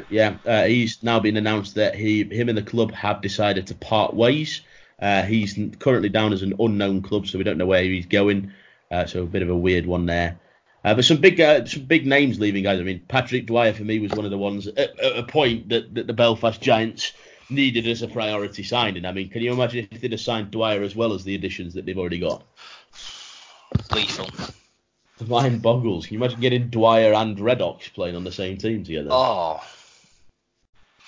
Speaker 1: Yeah. Uh, he's now been announced that he, him and the club have decided to part ways. Uh, he's currently down as an unknown club, so we don't know where he's going. Uh, so a bit of a weird one there. Uh, but some big uh, some big names leaving, guys. I mean, Patrick Dwyer for me was one of the ones at, at a point that, that, the Belfast Giants needed as a priority signing. I mean, can you imagine if they'd have signed Dwyer as well as the additions that they've already got?
Speaker 2: Lethal.
Speaker 1: The mind boggles. Can you imagine getting Dwyer and Reddox playing on the same team together?
Speaker 2: Oh.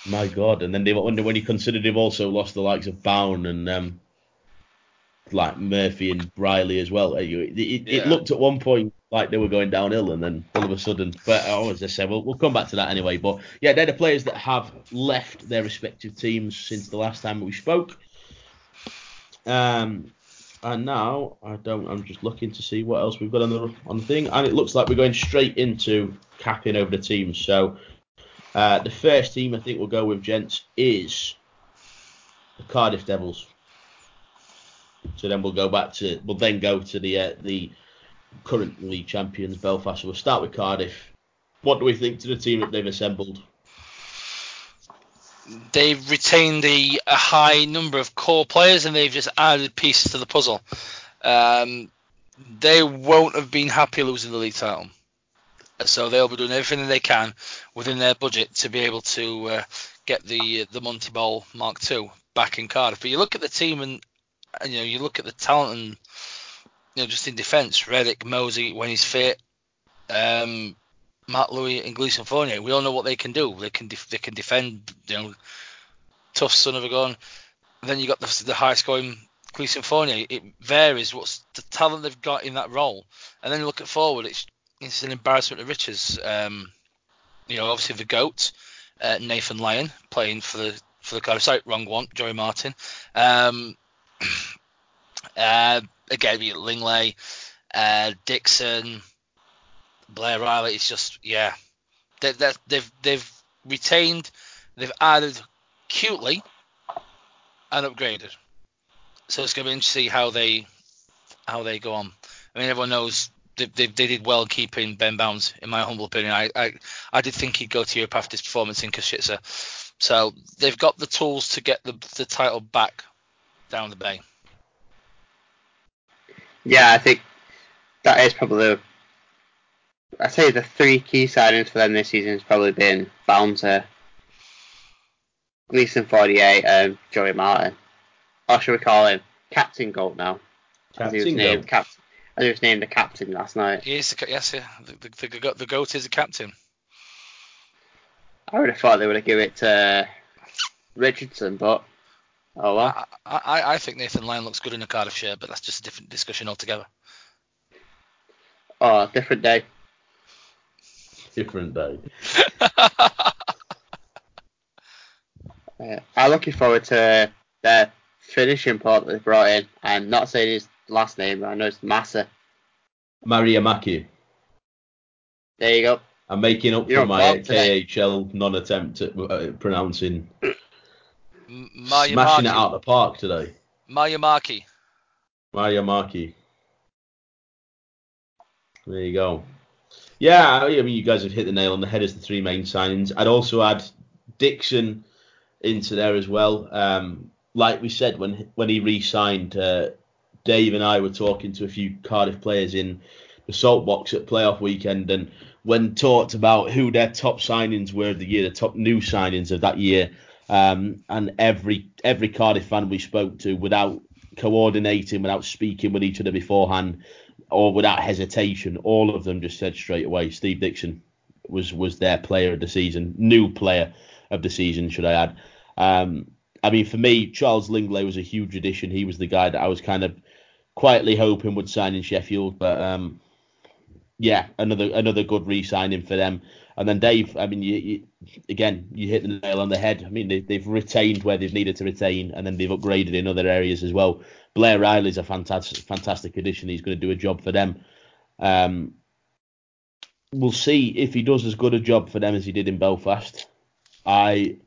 Speaker 1: My God! And then they when, when you consider they've also lost the likes of Bowen and um, like Murphy and Riley as well. It, it, it, yeah. it, looked at one point like they were going downhill, and then all of a sudden, but oh, as I said, we'll, we'll come back to that anyway. But yeah, they're the players that have left their respective teams since the last time we spoke. Um, and now I don't. I'm just looking to see what else we've got on the on the thing, and it looks like we're going straight into capping over the teams. So uh, the first team I think we'll go with, gents, is the Cardiff Devils. So then we'll go back to we'll then go to the uh, the current league champions Belfast. So we'll start with Cardiff. What do we think to the team that they've assembled?
Speaker 2: They've retained a, a high number of core players and they've just added pieces to the puzzle. Um, they won't have been happy losing the league title. So they'll be doing everything that they can within their budget to be able to uh, get the the Monty Ball Mark II back in Cardiff. But you look at the team and and you know you look at the talent and you know just in defence, Reddick, Mosey when he's fit, um, Matt Louis and Gleason Fournier. We all know what they can do. They can def- they can defend. You know, tough son of a gun. Then you got the, the high scoring Gleason Fournier. It varies what's the talent they've got in that role. And then look at forward. It's it's an embarrassment of riches. Um, you know, obviously the goat, uh, Nathan Lyon playing for the for the Cardiff. Sorry, wrong one. Joey Martin. Um, Uh, again, Linglet, uh, Dixon, Blair Riley. It's just yeah, they, they, they've they've retained, they've added cutely and upgraded. So it's going to be interesting to see how they how they go on. I mean, everyone knows they, they, they did well keeping Ben Bowns, in my humble opinion. I, I, I did think he'd go to Europe after his performance in Košice. So they've got the tools to get the, the title back down the bay.
Speaker 3: Yeah, I think that is probably the. I say the three key signings for them this season has probably been Bouncer, Gleason 48, and Joey Martin. Or should we call him Captain Goat now? As he was
Speaker 1: Captain
Speaker 3: named
Speaker 1: Goat.
Speaker 3: Cap- as he was named the captain last night.
Speaker 2: He is the, ca- yes, yeah, the, the, the, the goat is the captain.
Speaker 3: I would have thought they would have given it to Richardson, but oh well.
Speaker 2: I, I, I think Nathan Lyon looks good in a Cardiff shirt, but that's just a different discussion altogether.
Speaker 3: Oh, different day.
Speaker 1: Different day.
Speaker 3: Uh, I'm looking forward to their finishing part that they brought in, I'm not saying his last name, but I know it's Massa.
Speaker 1: Maria Maki.
Speaker 3: There you go.
Speaker 1: I'm making up
Speaker 3: You're
Speaker 1: for my. KHL non-attempt at uh, pronouncing.
Speaker 2: M- Maya
Speaker 1: Smashing it out of the park today.
Speaker 2: Maya Markey.
Speaker 1: Maria Maki. There you go. Yeah, I mean, you guys have hit the nail on the head as the three main signings. I'd also add Dixon into there as well. Um, like we said, when when he re-signed, uh, Dave and I were talking to a few Cardiff players in the Salt Box at playoff weekend, and when talked about who their top signings were of the year, the top new signings of that year, um, and every every Cardiff fan we spoke to, without coordinating, without speaking with each other beforehand, or without hesitation, all of them just said straight away, Steve Dixon was was their player of the season, new player of the season, should I add. Um, I mean, for me, Charles Linglet was a huge addition. He was the guy that I was kind of quietly hoping would sign in Sheffield, but um, yeah, another another good re-signing for them. And then Dave, I mean, you, you, again, you hit the nail on the head. I mean, they, they've retained where they've needed to retain, and then they've upgraded in other areas as well. Blair Riley's a fantastic, fantastic addition. He's going to do a job for them. Um, we'll see if he does as good a job for them as he did in Belfast. I,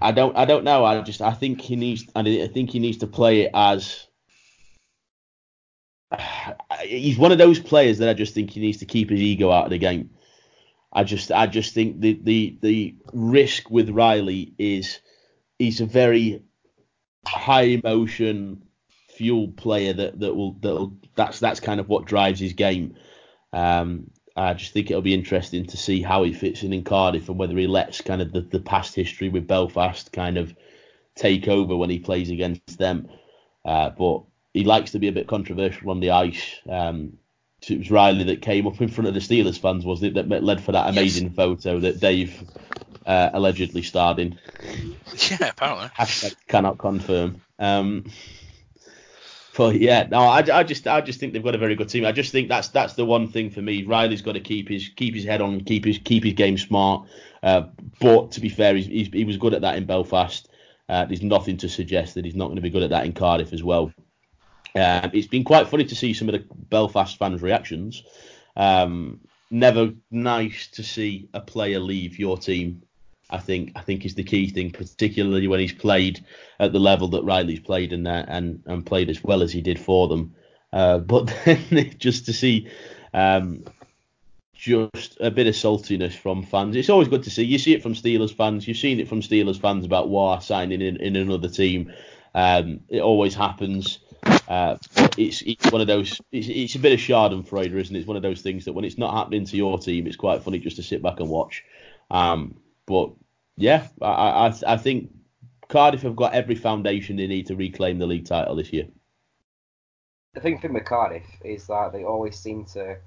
Speaker 1: I don't, I don't know. I just, I think he needs, I think he needs to play it as. He's one of those players that I just think he needs to keep his ego out of the game. I just, I just think the the the risk with Riley is he's a very high emotion fuel player that that will that that's that's kind of what drives his game. Um, I just think it'll be interesting to see how he fits in in Cardiff and whether he lets kind of the, the past history with Belfast kind of take over when he plays against them. Uh, but he likes to be a bit controversial on the ice. Um, it was Riley that came up in front of the Steelers fans, wasn't it, that led for that amazing photo that Dave uh, allegedly starred in.
Speaker 2: Yeah, apparently.
Speaker 1: Hashtag cannot confirm. Um, but yeah, no, I, I just I just think they've got a very good team. I just think that's that's the one thing for me. Riley's got to keep his keep his head on, keep his keep his game smart. Uh, but to be fair, he's, he's, he was good at that in Belfast. Uh, there's nothing to suggest that he's not going to be good at that in Cardiff as well. Um, it's been quite funny to see some of the Belfast fans' reactions. Um, never nice to see a player leave your team. I think I think is the key thing, particularly when he's played at the level that Riley's played and uh, and and played as well as he did for them. Uh, but then just to see um, just a bit of saltiness from fans, it's always good to see. You see it from Steelers fans. You've seen it from Steelers fans about War signing in, in another team. Um, it always happens. Uh, it's it's one of those. It's, it's a bit of Schadenfreude, isn't it? It's one of those things that when it's not happening to your team, it's quite funny just to sit back and watch. Um, but yeah, I, I I think Cardiff have got every foundation they need to reclaim the league title this year.
Speaker 4: The thing for Cardiff is that they always seem to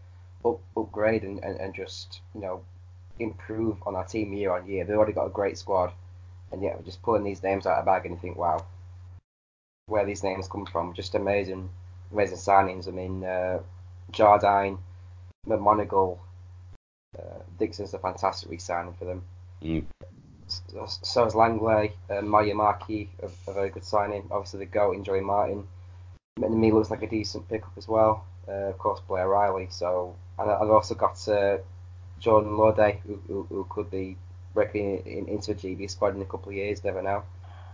Speaker 4: up, upgrade and, and, and just you know improve on our team year on year. They've already got a great squad, and yet we're just pulling these names out of the bag and you think, wow, where these names come from? Just amazing, amazing signings. I mean, uh, Jardine, McMonigal, uh, Dixon's a fantastic re-signing for them.
Speaker 1: Mm.
Speaker 4: so is Langley, uh, Maya Markey, a, a, very good signing. Obviously, the goat in Joey Martin. And me looks like a decent pickup as well. Uh, of course, Blair Riley. So, and I've also got uh, Jordan Lode, who, who, who, could be breaking in, into a GB squad in a couple of years. Never know.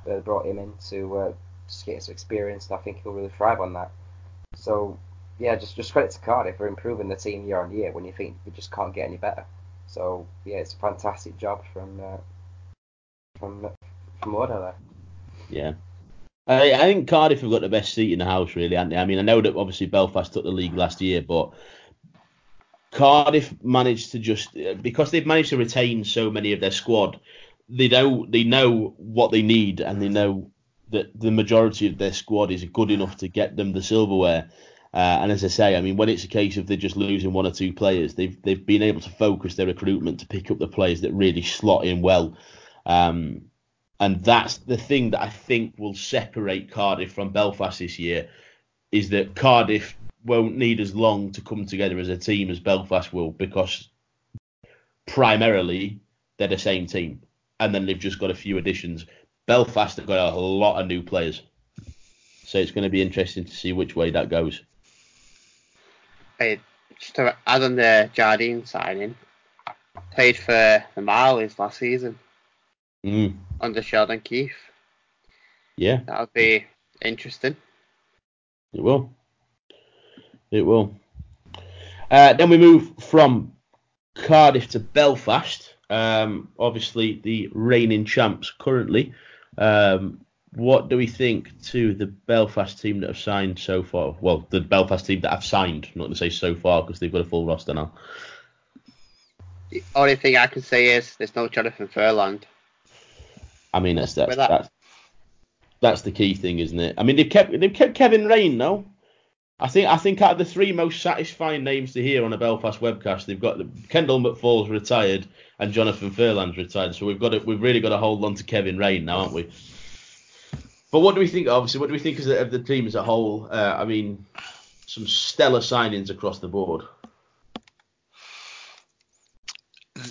Speaker 4: They brought him in to uh, just get some experience, and I think he'll really thrive on that. So, yeah, just just credit to Cardiff for improving the team year on year when you think we just can't get any better. So, yeah, it's a fantastic job from uh, from from Odo there.
Speaker 1: Yeah. I, I think Cardiff have got the best seat in the house, really, haven't they? I mean, I know that obviously Belfast took the league last year, but Cardiff managed to just because they've managed to retain so many of their squad, they know they know what they need and they know that the majority of their squad is good enough to get them the silverware. Uh, and as I say, I mean, when it's a case of they're just losing one or two players, they've they've been able to focus their recruitment to pick up the players that really slot in well. Um, and that's the thing that I think will separate Cardiff from Belfast this year, is that Cardiff won't need as long to come together as a team as Belfast will because primarily they're the same team, and then they've just got a few additions. Belfast have got a lot of new players, so it's going to be interesting to see which way that goes.
Speaker 3: Hey, just to add on the Jardine signing, played for the Marlies last season
Speaker 1: mm.
Speaker 3: under Sheldon Keefe.
Speaker 1: Yeah,
Speaker 3: that would be interesting.
Speaker 1: It will. It will. Uh, then we move from Cardiff to Belfast. Um, obviously, the reigning champs currently. Um, what do we think to the Belfast team that have signed so far? Well, the Belfast team that have signed, not to say so far because they've got a full roster now.
Speaker 3: The only thing I can say is there's no Jonathan Ferland.
Speaker 1: I mean, that's that's, that. that's that's the key thing, isn't it? I mean, they've kept they've kept Kevin Raine, no. I think I think out of the three most satisfying names to hear on a Belfast webcast, they've got the, Kendall McFaull's retired and Jonathan Ferland's retired. So we've got to, we've really got to hold on to Kevin Raine now, aren't we? But what do we think? Obviously, what do we think of the, of the team as a whole? Uh, I mean, some stellar signings across the board.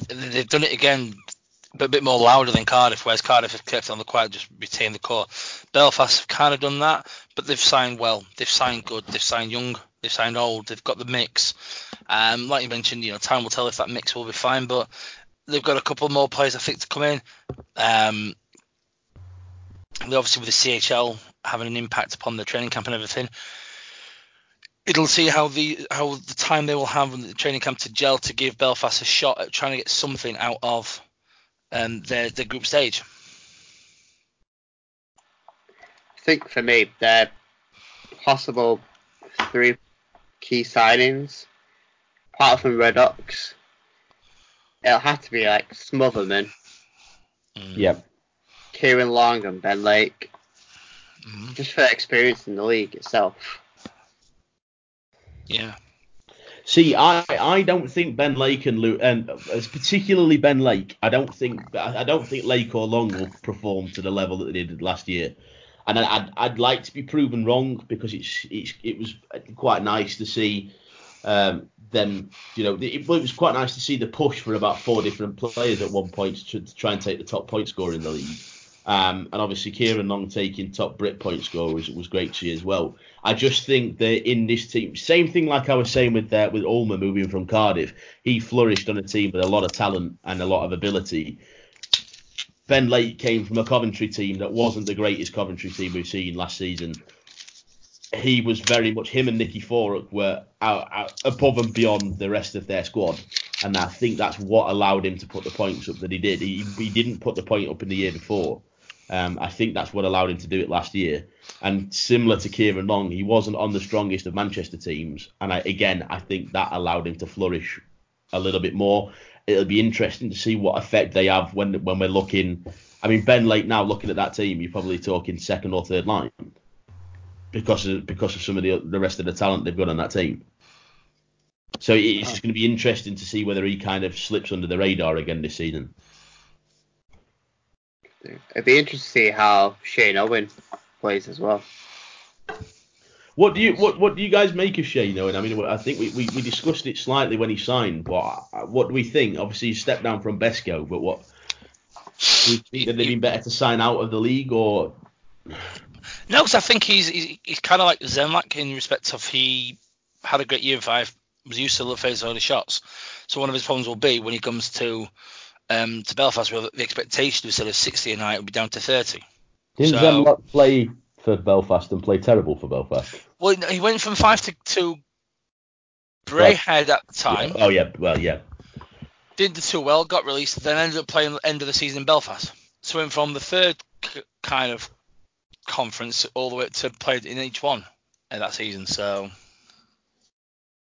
Speaker 2: They've done it again a bit more louder than Cardiff, whereas Cardiff have kept on the quiet, just retained the core. Belfast have kind of done that, but they've signed well. They've signed good. They've signed young. They've signed old. They've got the mix. Um, like you mentioned, you know, time will tell if that mix will be fine, but they've got a couple more players I think to come in. Um, obviously with the CHL having an impact upon the training camp and everything. It'll see how the how the time they will have in the training camp to gel to give Belfast a shot at trying to get something out of um, the the group stage?
Speaker 3: I think for me, the possible three key signings, apart from Reddox, it'll have to be like Smotherman.
Speaker 1: Mm. Yep.
Speaker 3: Kieran Long and Ben Lake. Mm. Just for experience in the league itself.
Speaker 2: Yeah.
Speaker 1: See, I, I don't think Ben Lake and Luke, and particularly Ben Lake, I don't think I don't think Lake or Long will perform to the level that they did last year, and I, would I'd like to be proven wrong because it's it's it was quite nice to see um, them, you know, it, it, was quite nice to see the push for about four different players at one point to, to try and take the top point scorer in the league. Um, and obviously Kieran Long taking top Brit point score was, was great to see as well. I just think that in this team, same thing like I was saying with uh, with Ulmer moving from Cardiff, he flourished on a team with a lot of talent and a lot of ability. Ben Lake came from a Coventry team that wasn't the greatest Coventry team we've seen last season. He was very much him and Nicky Forup were out, out, above and beyond the rest of their squad, and I think that's what allowed him to put the points up that he did. He, he didn't put the point up in the year before. Um, I think that's what allowed him to do it last year. And similar to Kieran Long, he wasn't on the strongest of Manchester teams. And I, again, I think that allowed him to flourish a little bit more. It'll be interesting to see what effect they have when when we're looking. I mean, Ben Lake now looking at that team, you're probably talking second or third line because of because of some of the the rest of the talent they've got on that team. So it's just going to be interesting to see whether he kind of slips under the radar again this season.
Speaker 3: It'd be interesting to see how Shane Owen plays as well.
Speaker 1: What do you what what do you guys make of Shane Owen? I mean, I think we, we, we discussed it slightly when he signed, but what do we think? Obviously, he stepped down from Besco, but what? Do you think that they'd been better to sign out of the league or?
Speaker 2: No, because I think he's he's, he's kind of like Zemlak in respect of he had a great year in Fife, was used to the phase early shots. So one of his problems will be when he comes to um, to Belfast, where the expectation instead of 60 a night will be down to 30.
Speaker 1: Didn't
Speaker 2: So-
Speaker 1: play for Belfast and play terrible for Belfast?
Speaker 2: Well, he went from Fife to, to Braehead at the time.
Speaker 1: Yeah. Oh yeah, well yeah.
Speaker 2: didn't do too well, got released, then ended up playing end of the season in Belfast. So went from the third k- kind of conference all the way to played in each one in that season. So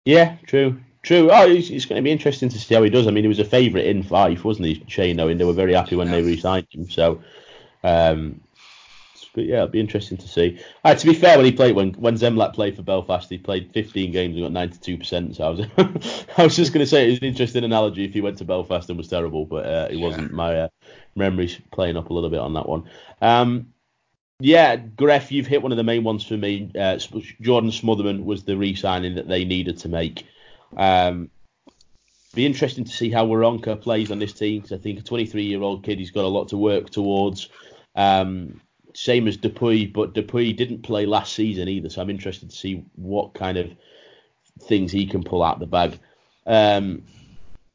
Speaker 1: Yeah, true, true. Oh, it's, it's going to be interesting to see how he does. I mean, he was a favourite in Fife, wasn't he, Shane? And they were very happy when they re-signed him. So, um, but yeah, it'll be interesting to see. To be fair, when he played, when when Zemlak played for Belfast, he played 15 games and got 92 percent. So I was, I was just going to say it's an interesting analogy if he went to Belfast and was terrible, but uh, it wasn't. My uh, memory's playing up a little bit on that one. Um, yeah, Greff, you've hit one of the main ones for me. Uh, Jordan Smotherman was the re-signing that they needed to make. Um, be interesting to see how Waronka plays on this team because I think a 23-year-old kid, he's got a lot to work towards. Um, same as Dupuy, but Dupuy didn't play last season either, so I'm interested to see what kind of things he can pull out the bag. Um,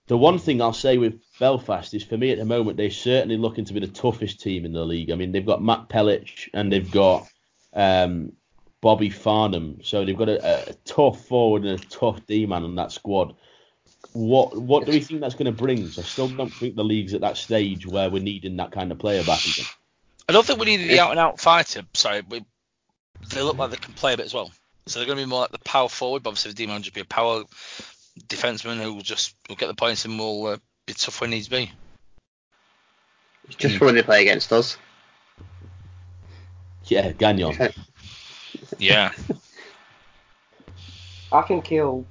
Speaker 1: the one thing I'll say with Belfast is for me at the moment they're certainly looking to be the toughest team in the league. I mean they've got Matt Pelech and they've got um, Bobby Farnham, so they've got a, a tough forward and a tough D man on that squad. What what do we think that's going to bring? So I still don't think the league's at that stage where we're needing that kind of player back again.
Speaker 2: I don't think we need the out and out fighter. Sorry, we, they look like they can play a bit as well. So they're going to be more like the power forward. But obviously, the D-man will just be a power defenseman who will just will get the points and will uh, be tough when needs be.
Speaker 3: It's just for when they play against us.
Speaker 1: Yeah, Gagnon.
Speaker 2: Yeah.
Speaker 4: I think he'll.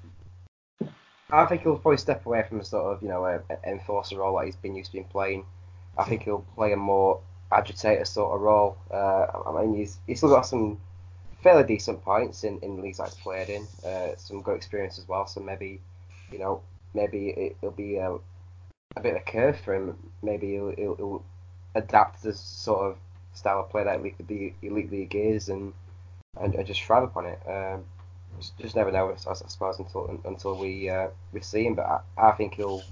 Speaker 4: I think he'll probably step away from the sort of you know a, a enforcer role that he's been used to been playing. I think he'll play a more agitator sort of role. Uh, I mean, he's he's still got some fairly decent points in, in leagues he's played in. Uh, some good experience as well. So maybe, you know, maybe it, it'll be a, a bit of a curve for him. Maybe he'll, he'll, he'll adapt to the sort of style of play that elite, the elite league is and and, and just thrive upon it. Um, just, just never know, I, I suppose, until until we uh, we see him. But I, I think he'll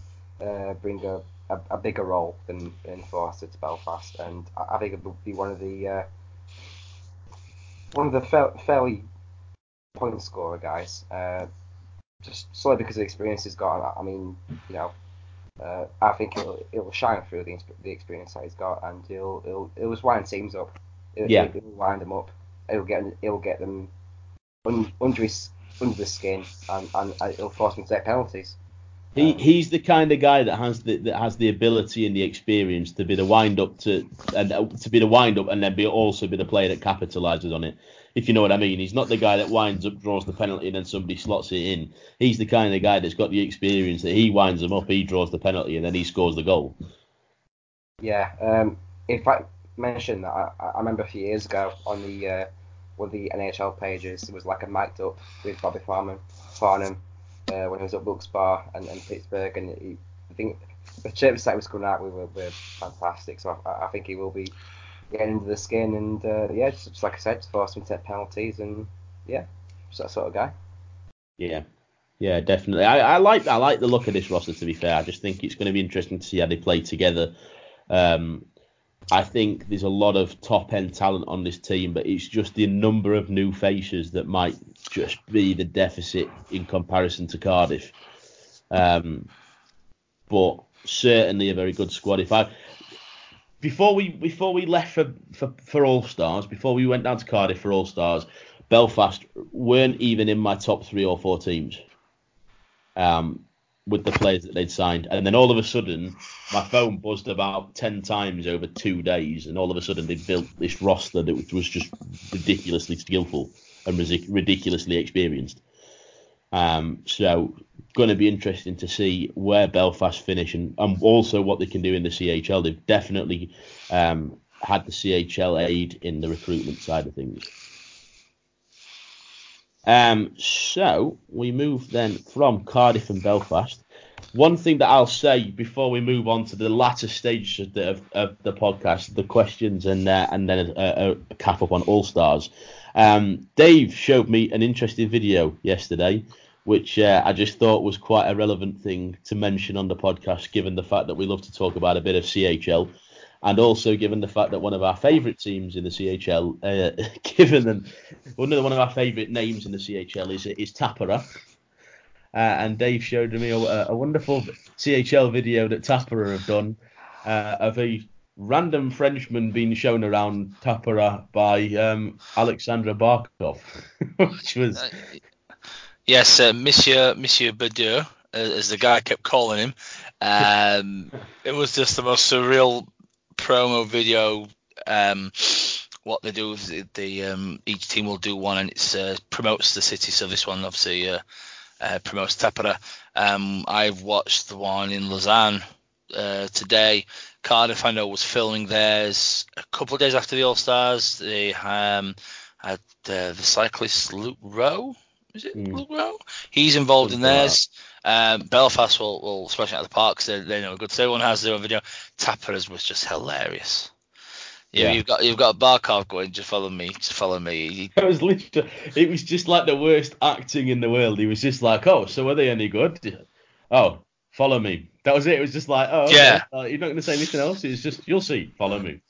Speaker 4: uh, bring a, a, a bigger role than than Forster to Belfast, and I, I think it will be one of the uh, one of the fa- fairly point scorer guys. Uh, just solely because of the experience he's got. I, mean, you know, uh, I think it'll it'll shine through the, the experience that he's got, and he'll it'll it'll just wind teams up. It'll,
Speaker 1: Yeah.
Speaker 4: it'll wind them up. It'll get it'll get them un, under his under the skin, and, and it'll force them to take penalties.
Speaker 1: He
Speaker 4: Um,
Speaker 1: he's the kind of guy that has the that has the ability and the experience to be the wind up to and uh, to be the wind up and then be also be the player that capitalizes on it. If you know what I mean, he's not the guy that winds up, draws the penalty, and then somebody slots it in. He's the kind of guy that's got the experience that he winds them up, he draws the penalty, and then he scores the goal.
Speaker 4: Yeah. Um, in fact, mention that I, I remember a few years ago on the uh, one of the NHL pages, it was like a mic'd up with Bobby Farnham, Farnham uh, when he was at Wilkes-Barre and, and Pittsburgh, and he, I think the chips that was coming out with were, were fantastic. So I, I think he will be getting into the skin, and uh, yeah, just, just like I said, force him to take penalties, and yeah, just that sort of guy.
Speaker 1: Yeah, yeah, definitely. I, I like I like the look of this roster. To be fair, I just think it's going to be interesting to see how they play together. Um, I think there's a lot of top end talent on this team, but it's just the number of new faces that might just be the deficit in comparison to Cardiff. Um, but certainly a very good squad. If I before we before we left for for, for All Stars, before we went down to Cardiff for All Stars, Belfast weren't even in my top three or four teams. Um, with the players that they'd signed, and then all of a sudden, my phone buzzed about ten times over two days, and all of a sudden they built this roster that was just ridiculously skillful and ridiculously experienced. Um, so going to be interesting to see where Belfast finish and, and also what they can do in the CHL. They've definitely um, had the CHL aid in the recruitment side of things. Um, so we move then from Cardiff and Belfast. one thing that I'll say before we move on to the latter stages of the, of, the podcast, the questions and uh, and then a, a, cap up on All Stars. Um, Dave showed me an interesting video yesterday, which uh, I just thought was quite a relevant thing to mention on the podcast, given the fact that we love to talk about a bit of CHL, and also given the fact that one of our favourite teams in the CHL, uh, given them one of our favourite names in the CHL is is Tappara. Uh, and Dave showed me a, a, wonderful CHL video that Tappara have done uh, of a random Frenchman being shown around Tappara by um, Alexandra Barkov, which was. Uh,
Speaker 2: yes, uh, Monsieur Monsieur Badieu, uh, as the guy kept calling him. Um, it was just the most surreal promo video. Um, what they do is they, um, each team will do one, and it uh, promotes the city. So this one obviously uh, uh, promotes Tappara. Um, I've watched the one in Lausanne uh, today. Cardiff, I know, was filming theirs a couple of days after the All Stars. They um, had uh, the cyclist Luke Rowe. Is it mm. Luke He's involved in theirs. Um, Belfast will, will smash out the parks. They, they know good. So everyone has their own video. Tapper's was just hilarious. Yeah, you've got you've got Barkov going. Just follow me. Just follow me.
Speaker 1: It was literally. It was just like the worst acting in the world. He was just like, "Oh, so are they any good? Oh, follow me." That was it. It was just like, "Oh, okay. yeah." Uh, you're not going to say anything else. It's just you'll see. Follow me.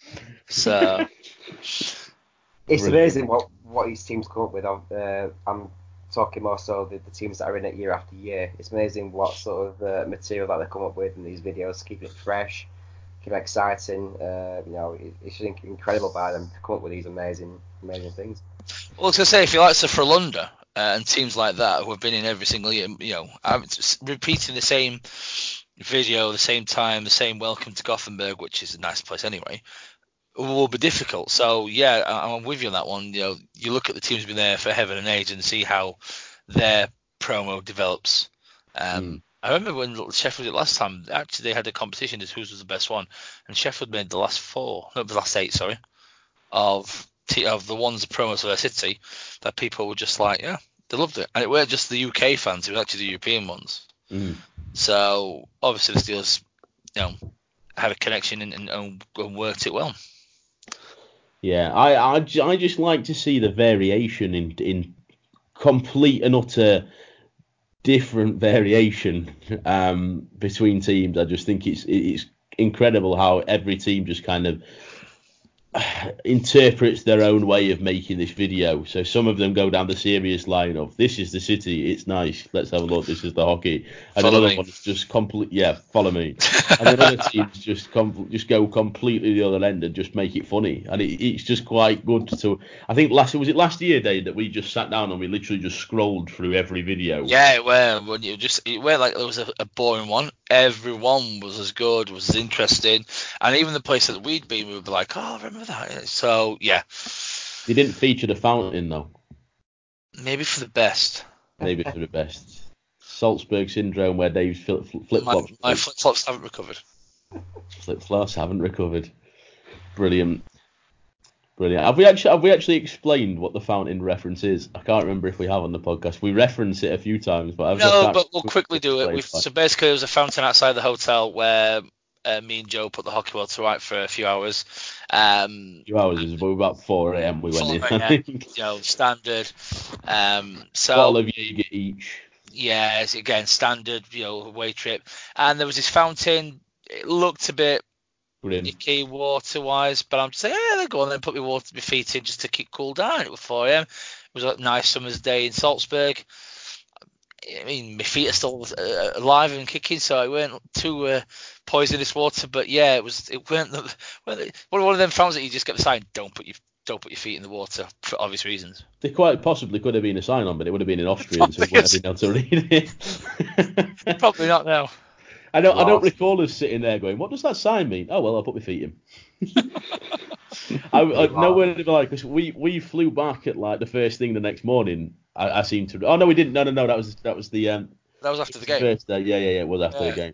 Speaker 2: So.
Speaker 4: it's amazing what what his teams come up with. Uh, I'm talking more so the, the teams that are in it year after year. It's amazing what sort of uh, material that they come up with in these videos, keeping it fresh keep it exciting. Uh, you know, it, it's just incredible by them to come up with these amazing, amazing things.
Speaker 2: Well, to say if you like Frölunda uh, and teams like that who have been in every single year, you know, I'm repeating the same video, the same time, the same welcome to Gothenburg, which is a nice place anyway, will be difficult. So yeah, I'm with you on that one. You know, you look at the teams been there for heaven and age and see how their promo develops. Um, mm. I remember when Sheffield did it last time. Actually, they had a competition as whose was the best one, and Sheffield made the last four, no, the last eight, sorry, of of the ones the promos for their city that people were just like, yeah, they loved it, and it weren't just the UK fans; it was actually the European ones.
Speaker 1: Mm.
Speaker 2: So obviously the Steelers, you know, had a connection and, and, and worked it well.
Speaker 1: Yeah, I, I, I just like to see the variation in in complete and utter different variation um, between teams. I just think it's it's incredible how every team just kind of interprets their own way of making this video. So some of them go down the serious line of this is the city, it's nice, let's have a look, this is the hockey. And follow another me. one's just complete yeah, follow me. and another teams just com- just go completely the other end and just make it funny. And it, it's just quite good to I think last was it last year, Dave, that we just sat down and we literally just scrolled through every video.
Speaker 2: Yeah, it were when you just it were like there was a, a boring one. Everyone was as good, was as interesting. And even the place that we'd been we would be like, Oh, remember that. So yeah.
Speaker 1: They didn't feature the fountain though.
Speaker 2: Maybe for the best.
Speaker 1: Maybe for the best. Salzburg syndrome, where Dave's flip flops.
Speaker 2: My, my flip flops haven't recovered.
Speaker 1: Flip flops haven't recovered. Brilliant. Brilliant. Have we actually have we actually explained what the fountain reference is? I can't remember if we have on the podcast. We reference it a few times, but I've
Speaker 2: no. But we'll quickly do it. We've, so basically, there was a fountain outside the hotel where uh, me and Joe put the hockey world to right for a few hours. Um,
Speaker 1: a few hours is about 4 a.m. We went in.
Speaker 2: AM, you know, standard. Um, so
Speaker 1: bottle of Jaeger each.
Speaker 2: Yeah, again standard. You know, away trip, and there was this fountain. It looked a bit Brilliant. icky water wise, but I'm saying, yeah, they go on then put my water, my feet in just to keep cool down. It was 4 a.m. It was a nice summer's day in Salzburg. I mean, my feet are still uh, alive and kicking, so it weren't too uh, poisonous water. But yeah, it was. It weren't the, one of them fountains that you just get the sign, "Don't put your don't put your feet in the water for obvious reasons.
Speaker 1: They quite possibly could have been a sign on, but it would have been in Austrian, so we wouldn't have been able to read
Speaker 2: it. Probably not now.
Speaker 1: I don't. Wow. I don't recall us sitting there going, "What does that sign mean?" Oh well, I'll put my feet in. I, I wow. nowhere to be like because we we flew back at like the first thing the next morning. I, I seem to. Oh no, we didn't. No, no, no. That was that was the um.
Speaker 2: That was after the game. First
Speaker 1: day. Yeah, yeah, yeah. It was after yeah. the game.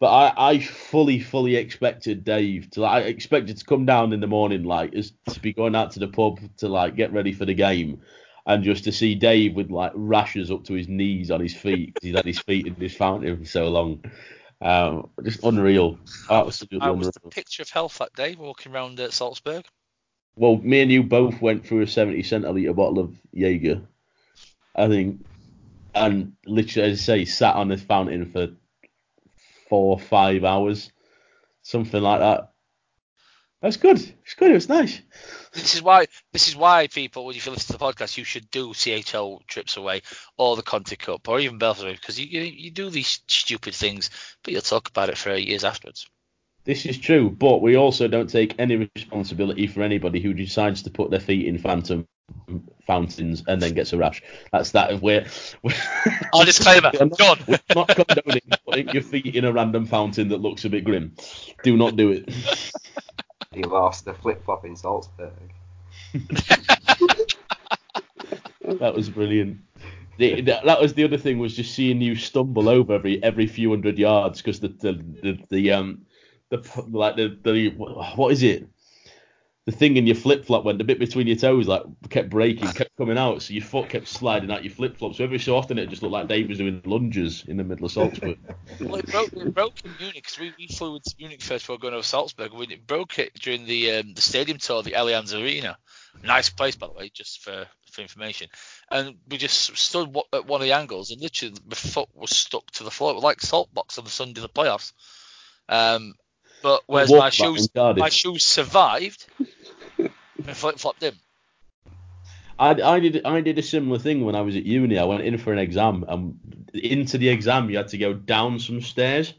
Speaker 1: But I, I fully, fully expected Dave to. Like, I expected to come down in the morning, like, as to be going out to the pub to like get ready for the game, and just to see Dave with like rashes up to his knees on his feet because he's had his feet in this fountain for so long. Um, just unreal. Absolutely
Speaker 2: I was
Speaker 1: unreal.
Speaker 2: the picture of health that day walking around uh, Salzburg.
Speaker 1: Well, me and you both went through a 70 centiliter bottle of Jaeger, I think, and literally, as I say, sat on this fountain for four or five hours, something like that. That's good. It's good. It was nice.
Speaker 2: This is why this is why people, when you listen to the podcast, you should do CHL trips away or the Conti Cup or even Belfast because you, you you do these stupid things, but you'll talk about it for years afterwards.
Speaker 1: This is true, but we also don't take any responsibility for anybody who decides to put their feet in phantom fountains and then gets a rash. That's that. We're, we're
Speaker 2: Our disclaimer,
Speaker 1: we're not,
Speaker 2: done.
Speaker 1: we're not condoning putting your feet in a random fountain that looks a bit grim. Do not do it.
Speaker 4: He lost the flip flop in Salzburg.
Speaker 1: That was brilliant. The, that, was the other thing was just seeing you stumble over every every few hundred yards because the, the the the um the like the the what is it the thing in your flip flop went the bit between your toes like kept breaking kept coming out so your foot kept sliding out your flip flop so every so often it just looked like Dave was doing lunges in the middle of Salzburg.
Speaker 2: Well, it broke, it broke in Munich because we, we flew into Munich first before going over Salzburg. We it broke it during the um, the stadium tour, the Allianz Arena. Nice place, by the way, just for, for information. And we just stood at one of the angles, and literally my foot was stuck to the floor, It was like salt box on the Sunday of the playoffs. Um, but whereas my shoes, my shoes survived, my flip flopped in.
Speaker 1: I, I did I did a similar thing when I was at uni. I went in for an exam, and into the exam you had to go down some stairs,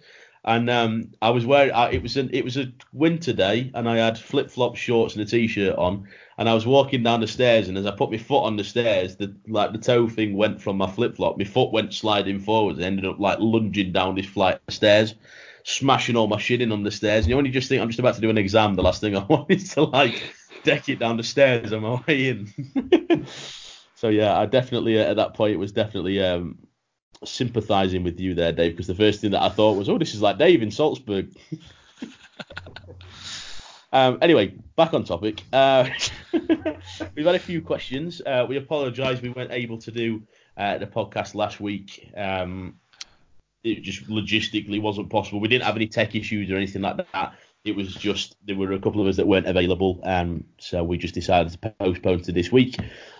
Speaker 1: and um, I was wearing I, it was an, it was a winter day, and I had flip flop shorts and a t-shirt on, and I was walking down the stairs, and as I put my foot on the stairs, the like the toe thing went from my flip flop, my foot went sliding forwards, and ended up like lunging down this flight of stairs. Smashing all my shit in on the stairs, and you only just think I'm just about to do an exam. The last thing I want is to like deck it down the stairs on my way in. so yeah, I definitely uh, at that point it was definitely um, sympathising with you there, Dave, because the first thing that I thought was, oh, this is like Dave in Salzburg. um, anyway, back on topic. Uh, we've had a few questions. Uh, we apologise we weren't able to do uh, the podcast last week. Um, it just logistically wasn't possible. We didn't have any tech issues or anything like that. It was just there were a couple of us that weren't available, um, so we just decided to postpone to this week.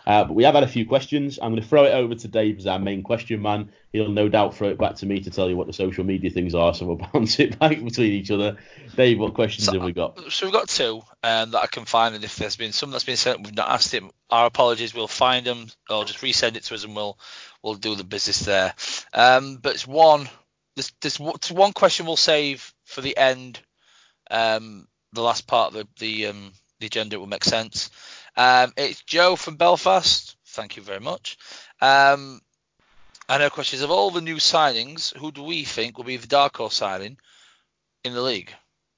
Speaker 1: Uh, but we have had a few questions. I'm going to throw it over to Dave as our main question man. He'll no doubt throw it back to me to tell you what the social media things are, so we'll bounce it back between each other. Dave, what questions
Speaker 2: So-
Speaker 1: have we got?
Speaker 2: So we've got two um, that I can find, and if there's been some that's been sent, we've not asked him. Our apologies. We'll find them, or just resend it to us, and we'll we'll do the business there. Um, but it's one. There's one- one question we'll save for the end. Um, the last part of the the, um, the agenda will make sense. Um, it's Joe from Belfast. Thank you very much. Um, and our question is: Of all the new signings, who do we think will be the dark horse signing in the league?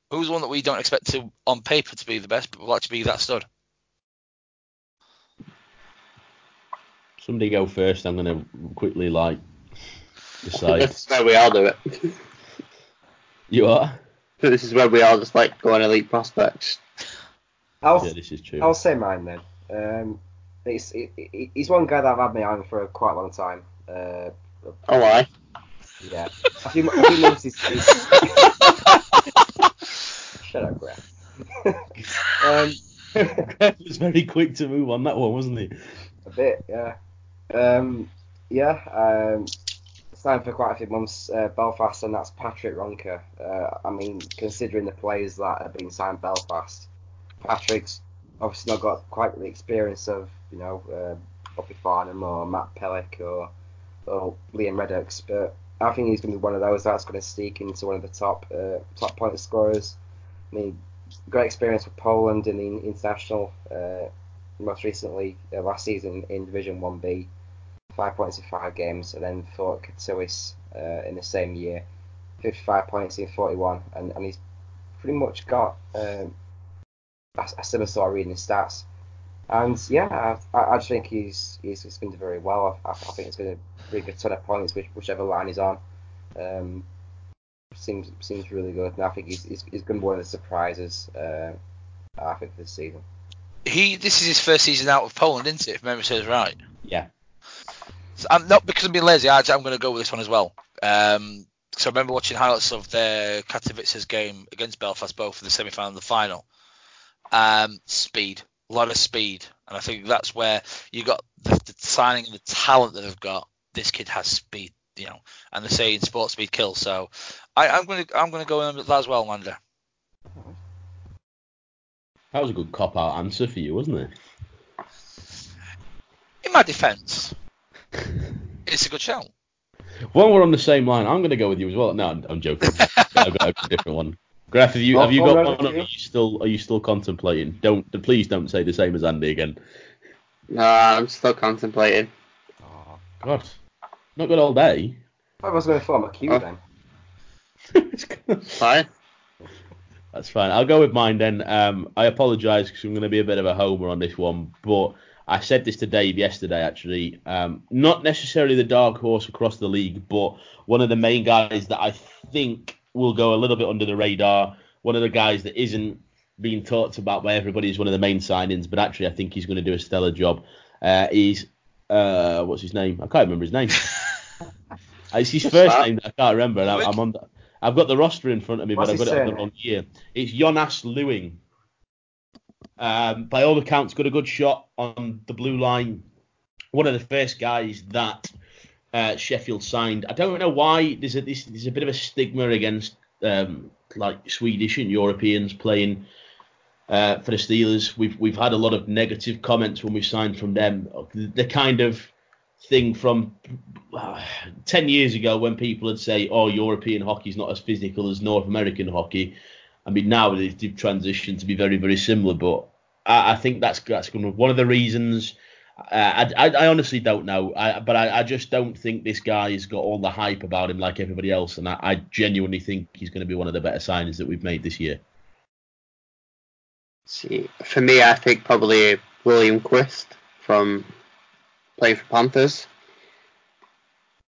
Speaker 2: Who's one that we don't expect to, on paper, to be the best, but will actually be that stud?
Speaker 1: Somebody go first. I'm going to quickly like decide.
Speaker 3: This is where we all do it.
Speaker 1: you are?
Speaker 3: This is where we all just like go on elite prospects.
Speaker 4: I'll,
Speaker 1: Yeah, this is true.
Speaker 4: I'll say mine then. Um, it's, it, it, he's one guy that I've had my eye on for quite a long time. Uh,
Speaker 3: Oh, I.
Speaker 4: yeah. A few, a few months is, is... Shut up, Greg. um,
Speaker 1: He was very quick to move on that one, wasn't he?
Speaker 4: a bit, yeah. Um, yeah, um, signed for quite a few months, uh, Belfast, and that's Patrick Wronka. Uh, I mean, considering the players that have been signed Belfast, Patrick's obviously not got quite the experience of, you know, uh, Bobby Farnham or Matt Pelech or, or Liam Reddox, but I think he's going to be one of those that's going to sneak into one of the top uh, top point scorers. I mean, great experience with Poland in the international. Uh, most recently uh, last season in Division 1B, five points in five games, and then for Katowice uh, in the same year, 55 points in 41, and, and he's pretty much got um, a, a similar sort of reading his stats. And yeah, I, I just think he's he's, he's going to do very well. I, I think it's going to bring a ton of points, which, whichever line he's on. Um, seems seems really good, and I think he's, he's, he's going to be one of the surprises. Uh, I think this season.
Speaker 2: he this is his first season out of Poland, isn't it? If memory serves right.
Speaker 1: Yeah.
Speaker 2: So I'm not because I'm being lazy. I, I'm going to go with this one as well. Um, so I remember watching highlights of their Katowice's game against Belfast, both in the semi-final and the final. Um, speed, a lot of speed, and I think that's where you got the, the signing and the talent that they've got. This kid has speed, you know, and they're saying sport speed kills. So I, I'm going to I'm to go in with that as well, Lander.
Speaker 1: That was a good cop out answer for you, wasn't it?
Speaker 2: In my defence, it's a good shout.
Speaker 1: While we're on the same line, I'm going to go with you as well. No, I'm, I'm joking. I've got a different one. Graf, have you have you got one? Are you still are you still contemplating? Don't please don't say the same as Andy again.
Speaker 3: No, I'm still contemplating.
Speaker 1: Oh, God, not good all day.
Speaker 4: I was going to form a queue
Speaker 3: Oh.
Speaker 4: then.
Speaker 3: Fine.
Speaker 1: That's fine. I'll go with mine then. Um, I apologise because I'm going to be a bit of a homer on this one, but I said this to Dave yesterday actually. Um, not necessarily the dark horse across the league, but one of the main guys that I think will go a little bit under the radar. One of the guys that isn't being talked about by everybody is one of the main signings, but actually I think he's going to do a stellar job. Uh, he's uh, what's his name? I can't remember his name. it's his
Speaker 3: What's
Speaker 1: first
Speaker 3: that?
Speaker 1: name that I can't remember. And I, I'm on. I've got the roster in front of me,
Speaker 4: What's
Speaker 1: but I've got it on the wrong year. It's Jonas Liwing. Um, by all accounts, got a good shot on the blue line. One of the first guys that uh, Sheffield signed. I don't know why there's a this, there's a bit of a stigma against um, like Swedish and Europeans playing uh, for the Steelers. We've we've had a lot of negative comments when we signed from them. The kind of thing from uh, 10 years ago when people would say, oh, European hockey is not as physical as North American hockey. I mean, now they've transitioned to be very, very similar, but I, I think that's that's one of the reasons. I, I, I honestly don't know, I, but I, I just don't think this guy has got all the hype about him like everybody else, and I, genuinely think he's going to be one of the better signings that we've made this year.
Speaker 3: See, for me, I think probably William Quist from playing for Panthers.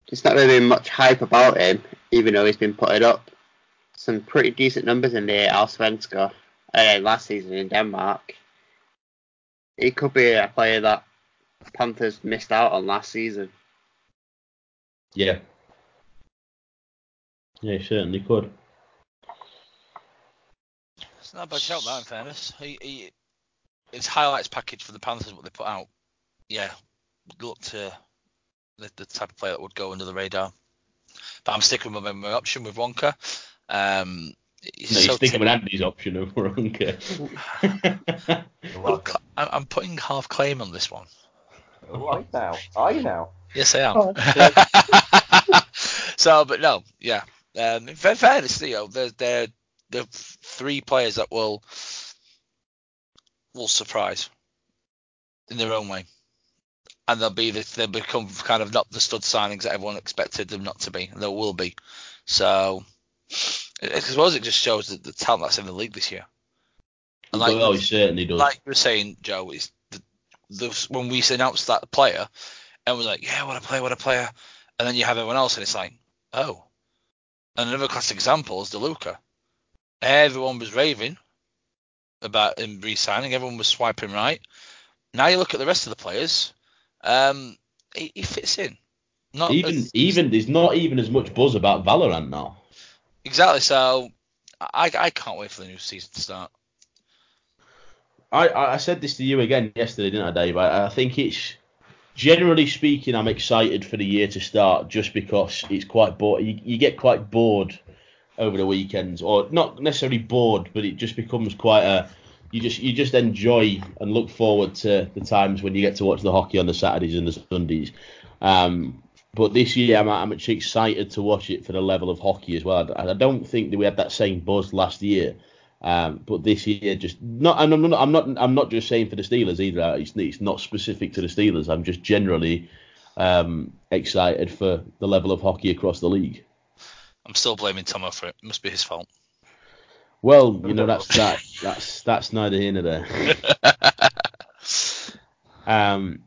Speaker 3: There's not really been much hype about him, even though he's been putting up some pretty decent numbers in the Allsvenska uh, last season in Denmark. He could be a player that Panthers missed out on last season.
Speaker 1: Yeah. Yeah, he certainly could.
Speaker 2: It's not a bad shout, that, in fairness. He, he, his highlights package for the Panthers, what they put out, yeah, looked uh, the, the type of player that would go under the radar. But I'm sticking with my, my option with Wronka. Um, he's
Speaker 1: No,
Speaker 2: so
Speaker 1: you're sticking
Speaker 2: tip-
Speaker 1: with Andy's option of Wronka.
Speaker 2: Well, I'm putting half claim on this one.
Speaker 4: Right now. Are you now?
Speaker 2: Yes, I am.
Speaker 1: Oh,
Speaker 2: so, but no, yeah. Um, in fa- fairness, you know, they're, they're the three players that will will surprise in their own way, and they'll be the, they'll become kind of not the stud signings that everyone expected them not to be. and They will be. So, I suppose it just shows that the talent that's in the league this year. And like,
Speaker 1: oh, he certainly does.
Speaker 2: like you were saying, Joe, is the, when we announced that player, and was like, yeah, what a player, what a player, and then you have everyone else, and it's like, oh. And another classic example is DeLuca. Everyone was raving about him re-signing. Everyone was swiping right. Now you look at the rest of the players. Um, he, he fits in. Not
Speaker 1: even
Speaker 2: as-
Speaker 1: even there's not even as much buzz about Valorant now.
Speaker 2: exactly. So I I can't wait for the new season to start.
Speaker 1: I, I said this to you again yesterday, didn't I, Dave? I, I think it's generally speaking, I'm excited for the year to start just because it's quite bored. You, you get quite bored over the weekends, or not necessarily bored, but it just becomes quite a. You just you just enjoy and look forward to the times when you get to watch the hockey on the Saturdays and the Sundays. Um, but this year, I'm, I'm actually excited to watch it for the level of hockey as well. I, I don't think that we had that same buzz last year. Um, but this year, just not. And I'm not. I'm not. I'm not just saying for the Steelers either. It's, it's not specific to the Steelers. I'm just generally um, excited for the level of hockey across the league.
Speaker 2: I'm still blaming Tomo for it. It must be his fault.
Speaker 1: Well, you know that's that. That's that's neither here nor there. Um.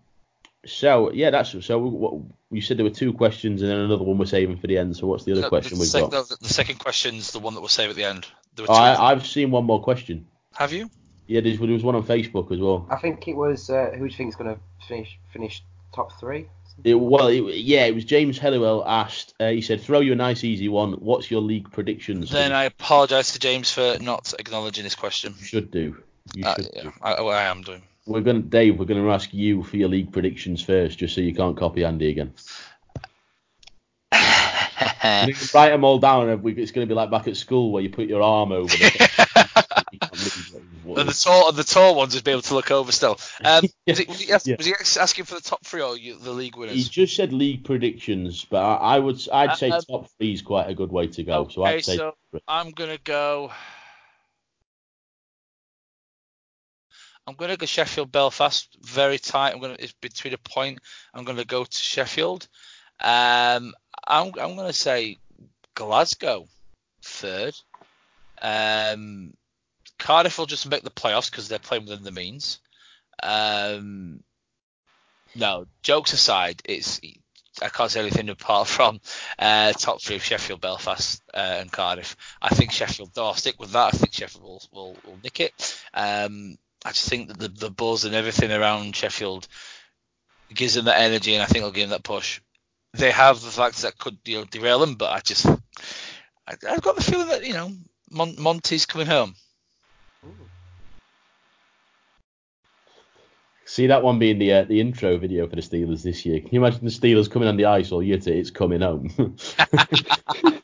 Speaker 1: So yeah, that's so. What, you said there were two questions and then another one we're saving for the end. So what's the other
Speaker 2: No,
Speaker 1: question
Speaker 2: the,
Speaker 1: we've
Speaker 2: sec-
Speaker 1: got?
Speaker 2: no, the second question's the one that we'll save at the end. There were
Speaker 1: Oh,
Speaker 2: two.
Speaker 1: I, I've seen one more question.
Speaker 2: Have you?
Speaker 1: Yeah, there was one on Facebook as well.
Speaker 4: I think it was. Uh, who do you think is going to finish finish top three?
Speaker 1: It, well, it, yeah, it was James Helliwell asked. Uh, he said, "Throw you a nice easy one. What's your league predictions?"
Speaker 2: Then I apologise to James for not acknowledging his question.
Speaker 1: You should do. You
Speaker 2: Uh,
Speaker 1: should
Speaker 2: yeah,
Speaker 1: do.
Speaker 2: I, I am doing.
Speaker 1: We're gonna, Dave. We're gonna ask you for your league predictions first, just so you can't copy Andy again. And you can write them all down. and It's gonna be like back at school where you put your arm over. The, You can't move it.
Speaker 2: And the tall, the tall ones would be able to look over still. Um,
Speaker 1: Yeah.
Speaker 2: was, he, was, he ask,
Speaker 1: Yeah.
Speaker 2: was he asking for the top three or you, the league winners?
Speaker 1: He just said league predictions, but I, I would, I'd say
Speaker 2: Um,
Speaker 1: top three is quite a good way to go. so I'd say
Speaker 2: so I'm gonna go. I'm gonna go Sheffield Belfast. Very tight. I'm gonna it's between a point. I'm gonna go to Sheffield. Um, I'm I'm gonna say Glasgow third. Um, Cardiff will just make the playoffs because they're playing within the means. Um, no, jokes aside, it's I can't say anything apart from uh, top three of Sheffield, Belfast, uh, and Cardiff. I think Sheffield. Though I'll stick with that. I think Sheffield will, will, will nick it. Um, I just think that the, the buzz and everything around Sheffield gives them that energy, and I think it'll give them that push. They have the facts that could you know derail them, but I just I, I've got the feeling that you know Mon- Monty's coming home.
Speaker 1: See that one being the uh, the intro video for the Steelers this year. Can you imagine the Steelers coming on the ice all year to it's coming home?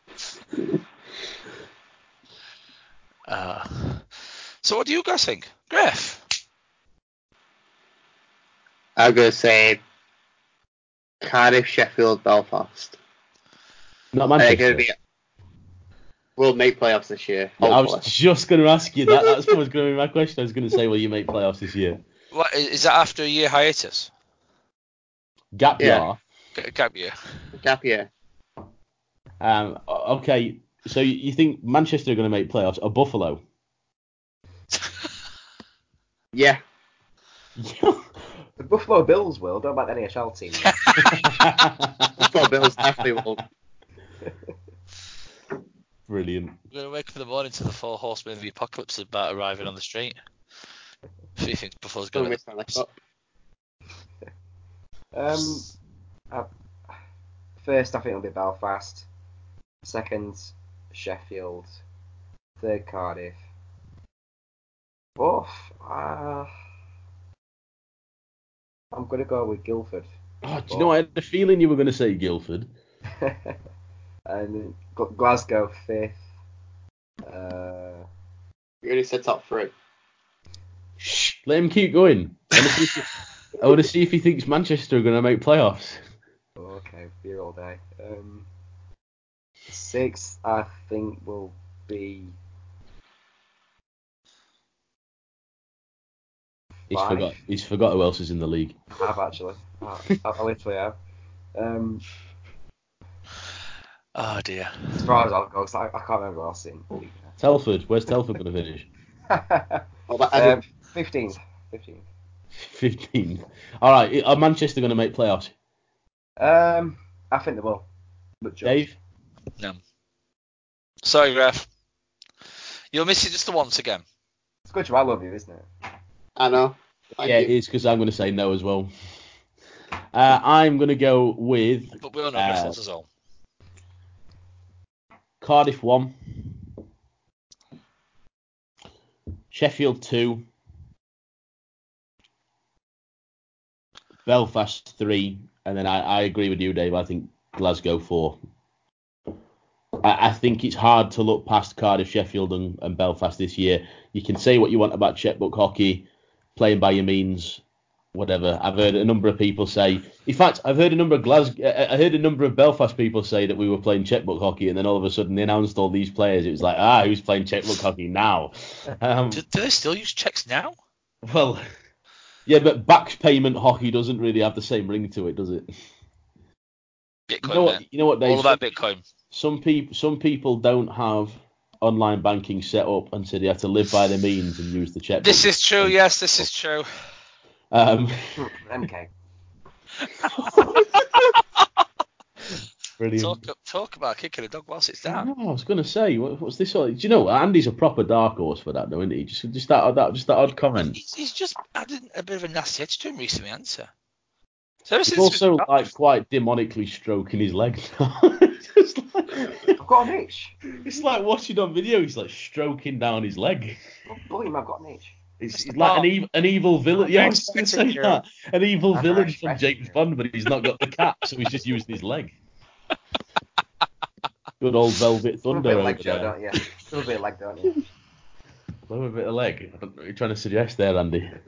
Speaker 2: Uh, so what do you guys think, Griff?
Speaker 3: I'm gonna say Cardiff, Sheffield, Belfast.
Speaker 1: Not
Speaker 3: They're
Speaker 1: Manchester.
Speaker 3: gonna be. We'll make playoffs this year.
Speaker 1: Yeah, I was just going to ask you that. That's what was going to be my question. I was going to say, will you make playoffs this year?
Speaker 2: What is is that after a year hiatus?
Speaker 1: Gap year.
Speaker 2: G- Gap year.
Speaker 3: Gap year.
Speaker 1: Um, o- okay, so you- you think Manchester are going to make playoffs or Buffalo?
Speaker 3: Yeah.
Speaker 4: The Buffalo Bills will. Don't about the NHL team.
Speaker 3: Buffalo Bills definitely will.
Speaker 1: Brilliant.
Speaker 2: We're gonna wake up in the morning to the four horsemen of the apocalypse about arriving on the street. Who thinks Buffalo's
Speaker 3: Don't
Speaker 2: going
Speaker 3: miss that.
Speaker 4: Um, I, first, I think it'll be Belfast. Second, Sheffield. Third, Cardiff. Fourth, uh, I'm gonna go with Guildford.
Speaker 1: Oh, do you know, I had a feeling you were going to say Guildford.
Speaker 4: and Gl- Glasgow fifth. Uh,
Speaker 3: We already said top three.
Speaker 1: Shh, let him keep going. I want to see if, I wanna see if he thinks Manchester are going to make playoffs.
Speaker 4: okay, beer all day. Um, sixth, I think will be
Speaker 1: He's
Speaker 4: Five.
Speaker 1: forgot. He's forgot who else is in the league.
Speaker 4: I have actually. I, I literally have. Um,
Speaker 2: Oh dear.
Speaker 4: as far as I'll go, 'cause I, I can't remember what else in.
Speaker 1: Telford. Where's Telford going to finish?
Speaker 4: Um, 15. 15.
Speaker 1: 15. All right. Are Manchester going to make playoffs?
Speaker 4: Um, I think they will. But just,
Speaker 1: Dave. No.
Speaker 2: Sorry, Graf. You'll miss it just the once again.
Speaker 4: It's good to I love you, isn't it?
Speaker 3: I know. Thank
Speaker 1: yeah,
Speaker 3: you.
Speaker 1: it is because I'm going to say no as well. Uh, I'm going to go with
Speaker 2: But we all know
Speaker 1: Uh,
Speaker 2: Griff loves us all.
Speaker 1: Cardiff one, Sheffield two, Belfast three, and then I, I agree with you, Dave. I think Glasgow four. I, I think it's hard to look past Cardiff, Sheffield, and, and Belfast this year. You can say what you want about checkbook hockey, playing by your means, whatever. I've heard a number of people say. In fact, I've heard a number of Glasgow. I heard a number of Belfast people say that we were playing checkbook hockey, and then all of a sudden they announced all these players. It was like, ah, who's playing checkbook hockey now? Um,
Speaker 2: Do, do they still use checks now?
Speaker 1: well, yeah, but back payment hockey doesn't really have the same ring to it, does it?
Speaker 2: Bitcoin,
Speaker 1: You know what?
Speaker 2: man.
Speaker 1: You know what, Dave?
Speaker 2: All about Bitcoin.
Speaker 1: some people some people don't have online banking set up and so they have to live by the means and use the checkbook.
Speaker 2: This is true. Yes, this is true.
Speaker 1: Um,
Speaker 4: MK.
Speaker 1: Brilliant.
Speaker 2: Talk, talk about kicking a dog whilst it's down.
Speaker 1: Oh, I was going to say, what, what's this? Do you know? Andy's a proper dark horse for that, though, isn't he? Just, just that, that, just that odd comment.
Speaker 2: He's, he's just added a bit of a nasty edge to him recently, answer. So ever
Speaker 1: He's
Speaker 2: since
Speaker 1: also like quite demonically stroking his leg. It's like-
Speaker 4: I've got an itch.
Speaker 1: it's like watching on video. He's like stroking down his leg.
Speaker 4: Oh, don't bully I've got an itch.
Speaker 1: It's, it's like an evil, an evil villain. Yeah, I was going to say
Speaker 2: Expecting
Speaker 1: that. An evil
Speaker 4: That's
Speaker 1: villain from James. Bond, but he's not got the cap, so he's just using his leg. Good old Velvet
Speaker 4: Love a
Speaker 1: Thunder
Speaker 4: bit of
Speaker 1: over
Speaker 4: leg, Joe,
Speaker 1: there.
Speaker 4: don't you? Love a bit of leg, don't you?
Speaker 1: Love a bit of leg. I don't know what you're trying to suggest there, Andy.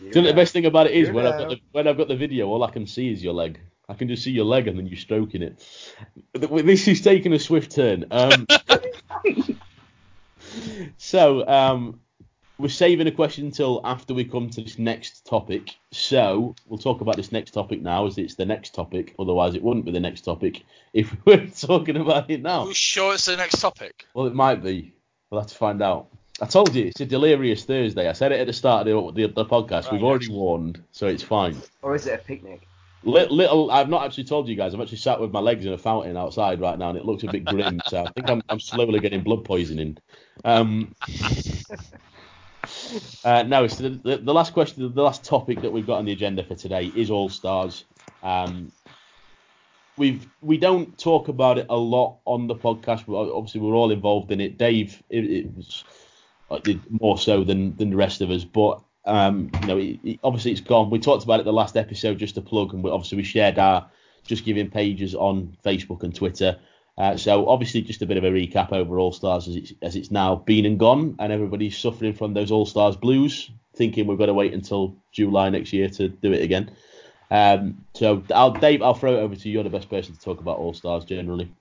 Speaker 4: You
Speaker 1: Do you know
Speaker 4: know.
Speaker 1: the best thing about it is
Speaker 4: You
Speaker 1: when I've got the when I've got the video, all I can see is your leg. I can just see your leg and then you stroking it. Th- This is taking a swift turn. Um, so um, we're saving a question until after we come to this next topic. So we'll talk about this next topic now, as it's the next topic. Otherwise, it wouldn't be the next topic if we were talking about it now.
Speaker 2: Are you sure it's the next topic?
Speaker 1: Well, it might be. We'll have to find out. I told you it's a delirious Thursday. I said it at the start of the, the, the podcast.
Speaker 2: Right,
Speaker 1: We've already warned, so it's fine.
Speaker 4: Or is it a picnic?
Speaker 1: Li- Little, I've not actually told you guys. I'm actually sat with my legs in a fountain outside right now, and it looks a bit grim. so I think I'm, I'm slowly getting blood poisoning. Um, uh, no, so the, the, the last question, the last topic that we've got on the agenda for today is All Stars. Um, we've we don't talk about it a lot on the podcast. but Obviously, we're all involved in it. Dave, it, it was uh, more so than than the rest of us, but um, you know, obviously it's gone. We talked about it the last episode, just to plug, and we, obviously we shared our just giving pages on Facebook and Twitter. Uh, so obviously just a bit of a recap over All Stars as it's as it's now been and gone, and everybody's suffering from those All Stars blues, thinking we've got to wait until July next year to do it again. Um, so I'll, Dave, I'll throw it over to you. You're the best person to talk about All Stars generally.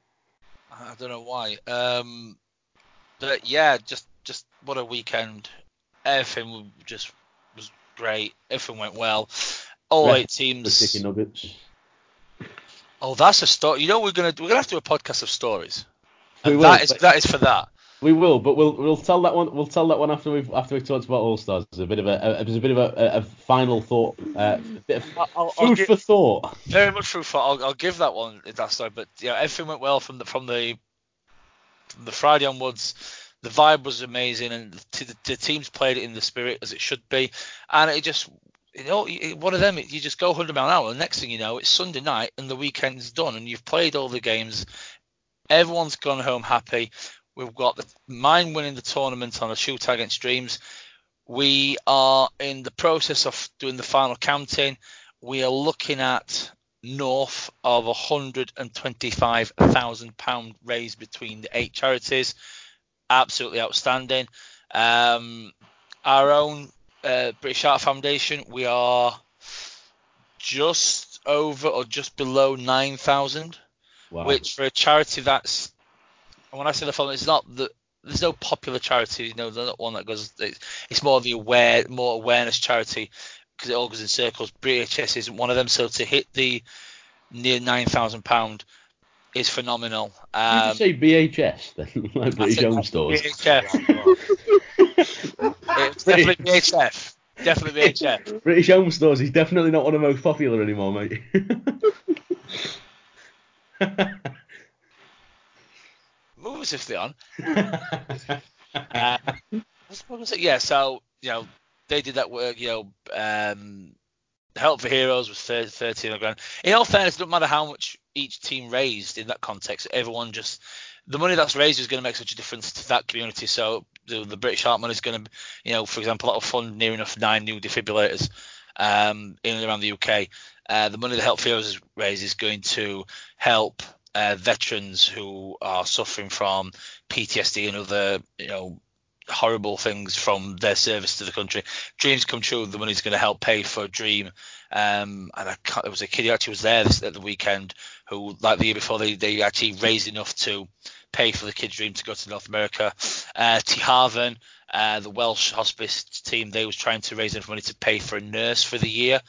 Speaker 2: I don't know why. Um, but yeah, just just what a weekend. Everything just great. Everything went well. All eight
Speaker 1: The
Speaker 2: teams.
Speaker 1: chicken nuggets.
Speaker 2: Oh, that's a story. You know, we're gonna we're gonna have to do a podcast of stories.
Speaker 1: We
Speaker 2: And
Speaker 1: will,
Speaker 2: that is that is for that.
Speaker 1: We will, but we'll we'll tell that one. We'll tell that one after we've after we've talked about All Stars. As a bit of a, a as a bit of a, a, final thought, uh, a bit of
Speaker 2: I'll, I'll, I'll
Speaker 1: food
Speaker 2: give,
Speaker 1: for thought.
Speaker 2: very much food for. I'll, I'll give that one that story. But yeah, everything went well from the from the from the Friday onwards. The vibe was amazing, and the, the, the teams played it in the spirit as it should be. And it just, you know, one of them. You just go 100 mile an hour. And next thing you know, it's Sunday night and the weekend's done, and you've played all the games. Everyone's gone home happy. We've got the mine winning the tournament on a shootout against Dreams. We are in the process of doing the final counting. We are looking at north of £125,000 raised between the eight charities. Absolutely outstanding. Um, our own uh, British Heart Foundation, we are just over or just below 9,000
Speaker 1: Wow.
Speaker 2: which for a charity that's and when I say the following, it's not the there's no popular charity, you know, there's not one that goes. It's, it's more of the aware, more awareness charity because it all goes in circles. BHS isn't one of them, so to hit the near nine thousand pound is phenomenal.
Speaker 1: Did
Speaker 2: Um,
Speaker 1: you say BHS then, like British Home Stores?
Speaker 2: It's definitely BHF. Definitely BHF.
Speaker 1: British Home Stores is definitely not one of the most popular anymore, mate.
Speaker 2: Move us if on. Uh, what was it? Yeah, so you know they did that work. You know, um, Help for Heroes was 30, 13 grand. In all fairness, it doesn't matter how much each team raised in that context. Everyone just the money that's raised is going to make such a difference to that community. So the, the British Heart money is going to, you know, for example, that'll fund near enough nine new defibrillators um, in and around the UK. Uh, the money that Help Heroes raised is going to help uh, veterans who are suffering from PTSD and other, you know, horrible things from their service to the country. Dreams come true. The money's going to help pay for a dream. Um, and I can't, there was a kid who actually was there this, at the weekend who, like the year before, they, they actually raised enough to pay for the kid's dream to go to North America. Uh, Tŷ Hafan, uh, the Welsh hospice team, they was trying to raise enough money to pay for a nurse for the year.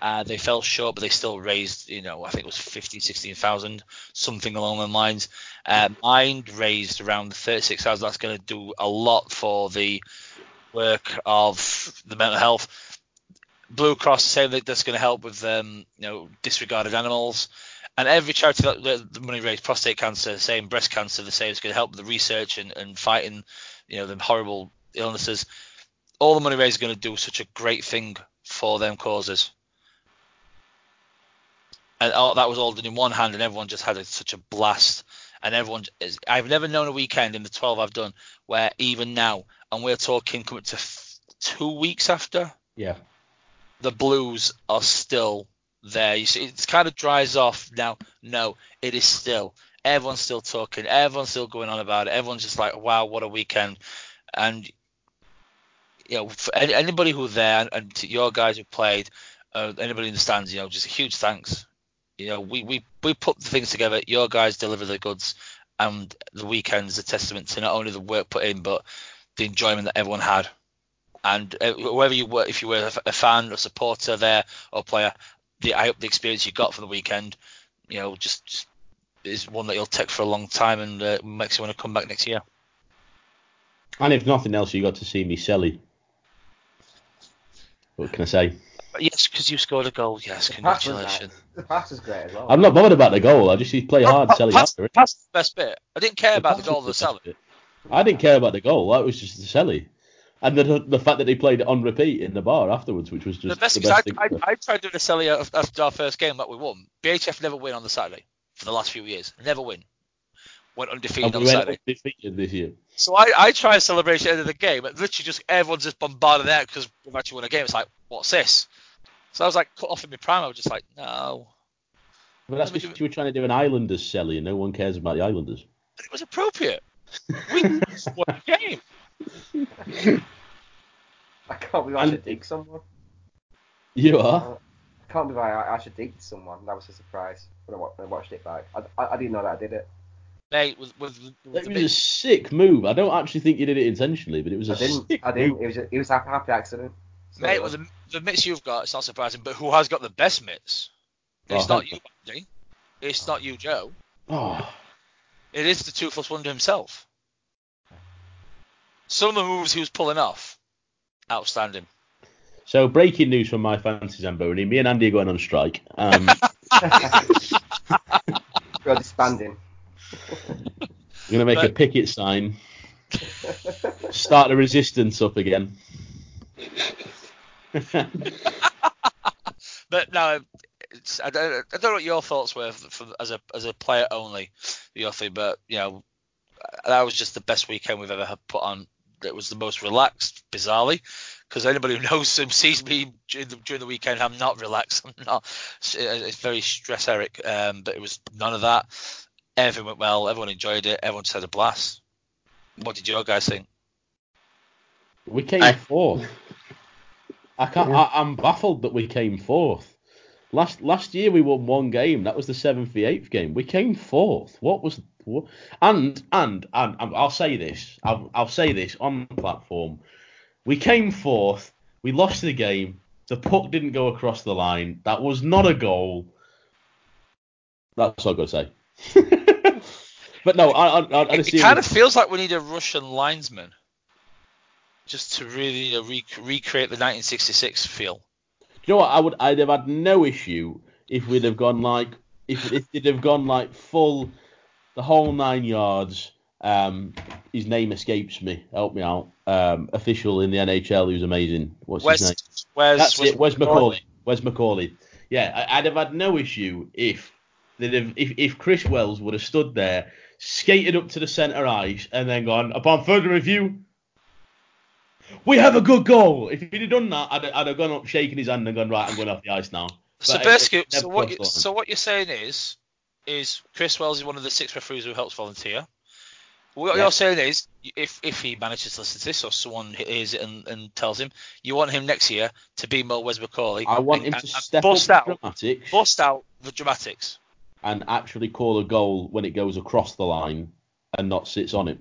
Speaker 2: Uh, they fell short, but they still raised, you know, I think it was 15, 16,000, something along the lines. Uh, Mind raised around 36,000. That's going to do a lot for the work of the mental health. Blue Cross saying that that's going to help with, um, you know, disregarded animals. And every charity that the, the money raised, prostate cancer, the same, breast cancer, the same, is going to help the research and, and fighting, you know, the horrible illnesses. All the money raised is going to do such a great thing for them causes. And all, that was all done in one hand, and everyone just had a, such a blast. And everyone, is, I've never known a weekend in the 12 I've done where even now, and we're talking coming to f- two weeks after,
Speaker 1: Yeah.
Speaker 2: the blues are still there. You see, it kind of dries off now. No, it is still. Everyone's still talking. Everyone's still going on about it. Everyone's just like, wow, what a weekend. And you know, for any, anybody who's there and, and to your guys who played, uh, anybody in the stands, you know, just a huge thanks. You know, we, we, we put the things together. Your guys deliver the goods, and the weekend is a testament to not only the work put in, but the enjoyment that everyone had. And uh, whoever you were, if you were a fan, a supporter there, or player, the I hope the experience you got from the weekend, you know, just, just is one that you'll take for a long time and uh, makes you want to come back next year.
Speaker 1: And if nothing else, you got to see me Selly. What can I say?
Speaker 2: Yes, because you scored a goal. Yes,
Speaker 4: The
Speaker 2: congratulations.
Speaker 4: nice. The pass was great as well.
Speaker 1: I'm not bothered about the goal. I just see play hard,
Speaker 2: Pa-
Speaker 1: Selly
Speaker 2: pass,
Speaker 1: after it.
Speaker 2: pass is the best bit. I didn't care about the goal
Speaker 1: was
Speaker 2: of the
Speaker 1: best
Speaker 2: Sally.
Speaker 1: bit. I didn't care about the goal. That was just the Selly. And the the fact that he played it on repeat in the bar afterwards, which was just
Speaker 2: The best,
Speaker 1: the best thing.
Speaker 2: I. I, I tried doing a Selly af- after our first game that we won. BHF never win on the Saturday for the last few years. Never win. Went undefeated
Speaker 1: and
Speaker 2: on
Speaker 1: we
Speaker 2: the
Speaker 1: went
Speaker 2: Saturday.
Speaker 1: undefeated this year.
Speaker 2: So I, I try a celebration at the end of the game. And literally just everyone's just bombarded out because we've actually won a game. It's like, what's this? So I was like cut off in my prime. I was just like, no.
Speaker 1: But that's because you were trying to do an Islanders Selly, and no one cares about the Islanders.
Speaker 2: But it was appropriate. We just won the game.
Speaker 4: I can't believe I
Speaker 1: And-
Speaker 4: should dig someone.
Speaker 1: You are.
Speaker 4: I can't believe I, I should dig someone. That was a surprise when I, when I watched it back. I, I, I didn't know that I did it.
Speaker 2: Mate, with, with, with
Speaker 1: It
Speaker 2: the
Speaker 1: was
Speaker 2: big-
Speaker 1: a sick move. I don't actually think you did it intentionally, but it was a
Speaker 4: I didn't.
Speaker 1: sick
Speaker 4: I didn't.
Speaker 1: move.
Speaker 4: It was a, it was a happy accident. So
Speaker 2: Mate,
Speaker 4: it
Speaker 2: with
Speaker 4: was.
Speaker 2: the, the mitts you've got, it's not surprising. But who has got the best mitts? Oh, it's
Speaker 1: Oh,
Speaker 2: not you, Andy. It's not you, Joe.
Speaker 1: Oh,
Speaker 2: It is the toothless wonder himself. Some of the moves he was pulling off, outstanding.
Speaker 1: so breaking news from my fantasy Zamboni. Me and Andy are going on strike. Um,
Speaker 4: We're disbanding.
Speaker 1: I'm gonna make a picket sign. Start the resistance up again.
Speaker 2: But no, it's, I, don't, I don't know what your thoughts were for, for, as a as a player only, Yossi, but you know that was just the best weekend we've ever put on. It was the most relaxed, bizarrely, because anybody who knows him sees me during the, during the weekend. I'm not relaxed. I'm not. It's very stress Eric, um, but it was none of that. Everything went well. Everyone enjoyed it. Everyone just had a blast. What did your guys think?
Speaker 1: we came
Speaker 3: I-
Speaker 1: fourth. I can't. I, I'm baffled that we came fourth. Last last year we won one game. That was the seventh, the eighth game. We came fourth. What was? What? And and and, and I'll say this. I'll I'll say this on the platform. We came fourth. We lost the game. The puck didn't go across the line. That was not a goal. That's all I've got to say. but no, I, I, I,
Speaker 2: It, it kind of feels like we need a Russian linesman, just to really you know, re- recreate the 1966 feel.
Speaker 1: you know what? I would. I'd have had no issue if we'd have gone like if if it'd have gone like full, the whole nine yards. Um, his name escapes me. Help me out. Um, official in the NHL who's amazing. What's his name?
Speaker 2: Where's where's
Speaker 1: That's
Speaker 2: where's
Speaker 1: it. Wes McCauley? Yeah, I, I'd have had no issue if if if Chris Wells would have stood there, skated up to the centre ice, and then gone upon further review. We have a good goal. If he'd have done that, I'd, I'd have gone up, shaking his hand, and gone right. I'm going off the ice now.
Speaker 2: So
Speaker 1: But
Speaker 2: basically, so what you,
Speaker 1: crossed the line.
Speaker 2: so what you're saying is, is Chris Wells is one of the six referees who helps volunteer. What
Speaker 1: Yeah.
Speaker 2: you're saying is, if if he manages to listen to this, or someone hears it and, and tells him, you want him next year to be Mo Wes McCauley.
Speaker 1: I want
Speaker 2: and,
Speaker 1: him to step
Speaker 2: bust
Speaker 1: up
Speaker 2: out,
Speaker 1: dramatics
Speaker 2: bust out the dramatics.
Speaker 1: and actually call a goal when it goes across the line and not sits on it.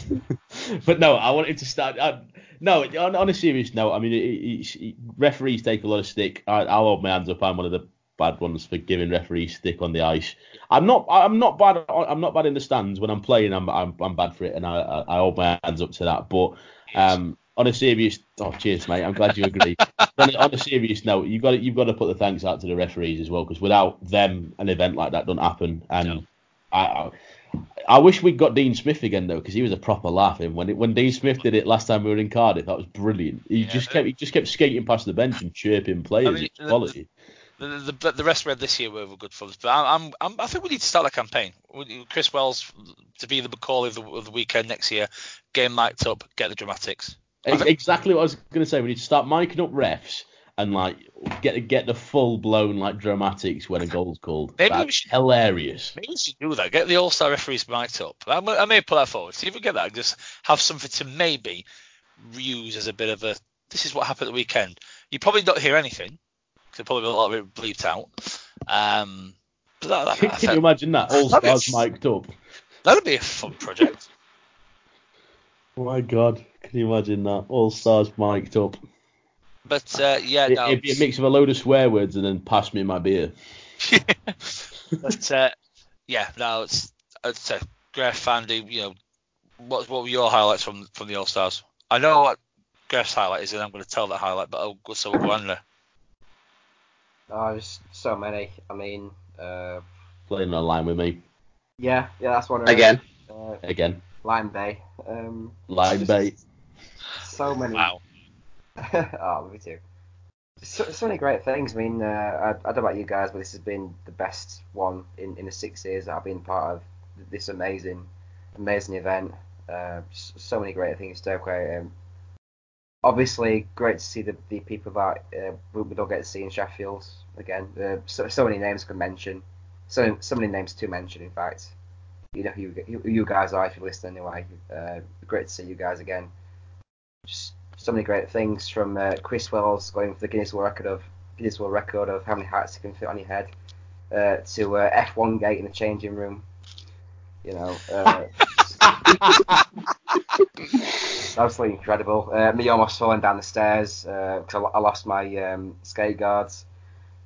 Speaker 1: but no, I want him to start. I, no, on, on a serious note, I mean, it, it, it, referees take a lot of stick. I, I'll hold my hands up. I'm one of the bad ones for giving referees stick on the ice. I'm not. I'm not bad. I'm not bad in the stands when I'm playing. I'm. I'm, I'm bad for it, and I, I, I hold my hands up to that. But um, on a serious, oh cheers, mate. I'm glad you agree. on, a, on a serious note, you've got to, you've got to put the thanks out to the referees as well, because without them, an event like that doesn't happen. And
Speaker 2: No.
Speaker 1: I, I, I wish we'd got Dean Smith again though, because he was a proper laughing when it, when Dean Smith did it last time we were in Cardiff. That was brilliant. He
Speaker 2: Yeah,
Speaker 1: just kept he just kept skating past the bench and chirping players.
Speaker 2: I mean, the-
Speaker 1: quality.
Speaker 2: The, the, the rest we had this year were, were good fun, but I'm, I'm, I'm, think we need to start a campaign. Chris Wells to be the McCauley of the, of the weekend next year. Game mic'd up, get the dramatics. Think-
Speaker 1: Exactly what I was going to say. We need to start miking up refs and like get get the full blown like dramatics when a goal's called.
Speaker 2: Maybe we should-
Speaker 1: hilarious.
Speaker 2: Maybe we should do that. Get the All Star referees mic'd up. I, may- I may put that forward. See if we get that. Just have something to maybe use as a bit of a. This is what happened at the weekend. You probably don't hear anything. 'Cause probably be a lot of it bleeped out. Um, but that, that,
Speaker 1: Can,
Speaker 2: I
Speaker 1: can you imagine that? All
Speaker 2: be-
Speaker 1: stars mic'd up.
Speaker 2: that'd be a fun project.
Speaker 1: Oh my god, can you imagine that? All stars mic'd up.
Speaker 2: But uh, yeah,
Speaker 1: It,
Speaker 2: no.
Speaker 1: it'd be a mix of a load of swear words and then pass me my beer.
Speaker 2: but uh, yeah, no, it's it's a Gref Fandy. You know, what what were your highlights from from the All Stars? I know what Gref's highlight is, and I'm going to tell that highlight, but I'll go so we'll go on there.
Speaker 4: Oh, just so many. I mean, uh,
Speaker 1: Playing online with me
Speaker 4: yeah, yeah, that's one. of
Speaker 3: Again.
Speaker 4: Uh,
Speaker 1: again.
Speaker 4: Lime Bay. Um,
Speaker 1: Line
Speaker 4: just
Speaker 1: bait.
Speaker 4: So many.
Speaker 2: Wow.
Speaker 4: oh, me too. So, so many great things. I mean, uh, I, I don't know about you guys, but this has been the best one in, in the six years that I've been part of this amazing, amazing event. Uh, so many great things to away. Um, obviously, great to see the, the people that uh, we, we don't get to see in Sheffield again. Uh, so, so many names to mention. So, so many names to mention, in fact. You know who you, who you guys are if you listen anyway. Uh, great to see you guys again just so many great things from uh, Chris Wells going for the Guinness World Record of Guinness World Record of how many hats you can fit on your head, uh, to uh, F1 gate in the changing room. You know, uh, absolutely incredible. Uh, me almost falling down the stairs because I, I lost my um, skate guards.